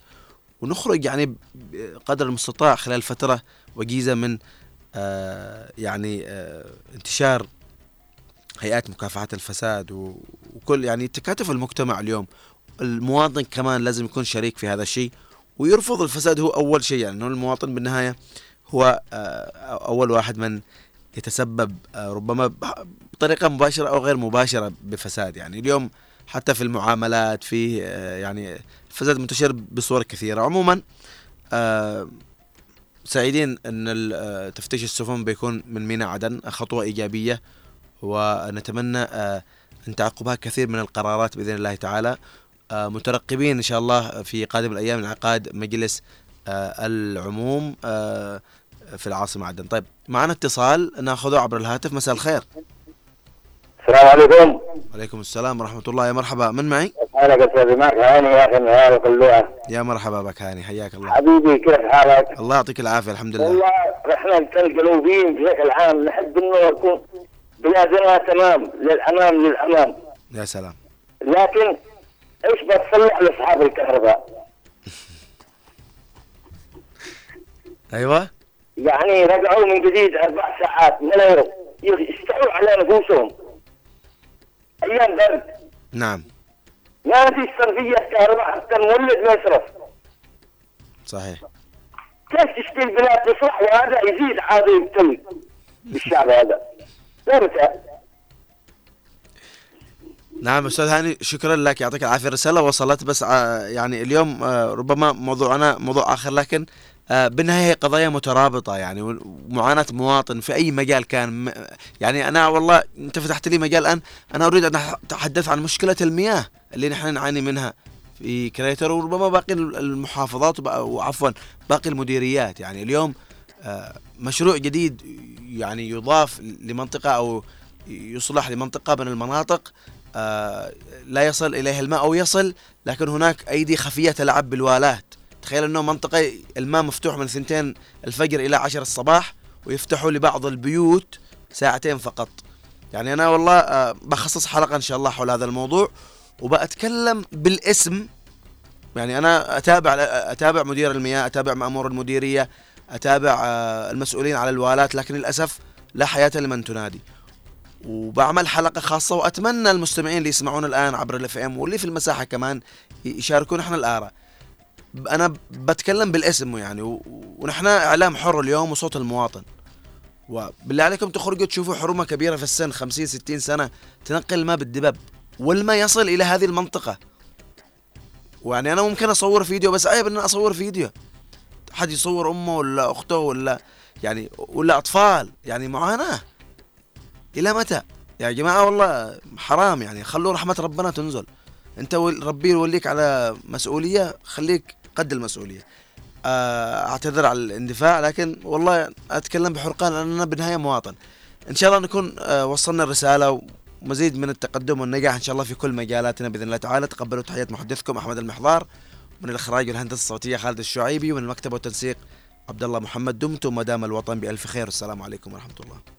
ونخرج يعني بقدر المستطاع خلال فترة وجيزة من آه، يعني انتشار هيئات مكافحة الفساد وكل يعني تكاتف المجتمع اليوم. المواطن كمان لازم يكون شريك في هذا الشيء ويرفض الفساد. هو أول شيء يعني المواطن بالنهاية هو أول واحد من يتسبب آه، ربما ب- بطريقة مباشرة أو غير مباشرة بفساد. يعني اليوم حتى في المعاملات في آه، يعني الفساد منتشر بصور كثيرة. عموما آه، سعيدين آه، تفتيش السفن بيكون من ميناء عدن خطوة إيجابية ونتمنى أن تعقبها كثير من القرارات بإذن الله تعالى. مترقبين إن شاء الله في قادم الأيام انعقاد مجلس العموم. في العاصمة عدن. طيب معنا اتصال ناخذه عبر الهاتف. مساء الخير. السلام عليكم. وعليكم السلام ورحمة الله. يا مرحبا. من معي؟ أنا قصدي معك هاني يا أخي من يا مرحبا بك هاني. حياك الله. حبيبي كيف حالك؟ الله يعطيك العافية. الحمد لله. والله إحنا كالجنوبيين بشكل عام نحب إنه يكون بلادنا تمام للأمام للأمام. يا سلام. لا لكن إيش بتصلح لأصحاب الكهرباء؟ أيوه. يعني رجعوا من جديد أربع ساعات من اليوم يستحوا على نفوسهم. أيام برد نعم. ما في صرفية كهرباء حتى المولد ما يصرف. صحيح. كيف تشتري البلاد تصلح وهذا يزيد عادي يبتل بالشعب هذا؟ لا نعم أستاذ هاني شكرا لك يعطيك العافية. الرساله وصلت بس ع- يعني اليوم آه، ربما موضوعنا موضوع آخر لكن آه، بالنهاية هي قضايا مترابطة يعني ومعاناه مواطن في أي مجال كان يعني أنا والله أنت فتحت لي مجال الان أنا أريد أن أتحدث عن مشكلة المياه اللي نحن نعاني منها في كريتر وربما باقي المحافظات وعفوا باقي المديريات يعني. اليوم آه، مشروع جديد يعني يضاف لمنطقة أو يصلح لمنطقة من المناطق آه، لا يصل إليها الماء أو يصل لكن هناك أيدي خفية تلعب بالوالات تخيل إنه منطقة الماء مفتوح من ثنتين الفجر إلى عشر الصباح ويفتحوا لبعض البيوت ساعتين فقط. يعني أنا والله آه، بخصص حلقة إن شاء الله حول هذا الموضوع وبأتكلم بالاسم. يعني أنا أتابع أتابع مدير المياه أتابع مأمور المديرية أتابع آه، المسؤولين على الوالات لكن للأسف لا حياة لمن تنادي. وبعمل حلقة خاصة وأتمنى المستمعين اللي يسمعون الآن عبر الاف ام واللي في المساحة كمان يشاركون إحنا الآراء. أنا بتكلم بالاسم يعني ونحن إعلام حر اليوم وصوت المواطن. وبالله عليكم تخرجوا تشوفوا حرمة كبيرة في السن 50 60 سنة تنقل الماء بالدبب والماء يصل إلى هذه المنطقة. ويعني أنا ممكن أصور فيديو بس عيب ان أصور فيديو. حد يصور أمه ولا أخته ولا يعني ولا أطفال. يعني معاناة. إلى متى؟ يا جماعة والله حرام يعني خلوا رحمة ربنا تنزل. أنت ربي يوليك على مسؤولية خليك قد المسؤولية. آه، أعتذر على الاندفاع لكن والله أتكلم بحرقان لأن أنا بالنهاية مواطن. إن شاء الله نكون آه، وصلنا الرسالة ومزيد من التقدم والنجاح إن شاء الله في كل مجالاتنا بإذن الله تعالى. تقبلوا تحيات محدثكم أحمد المحضار من الإخراج والهندسة الصوتية خالد الشعيبي ومن المكتب والتنسيق عبد الله محمد دمتم ودام الوطن بألف خير. والسلام عليكم ورحمة الله.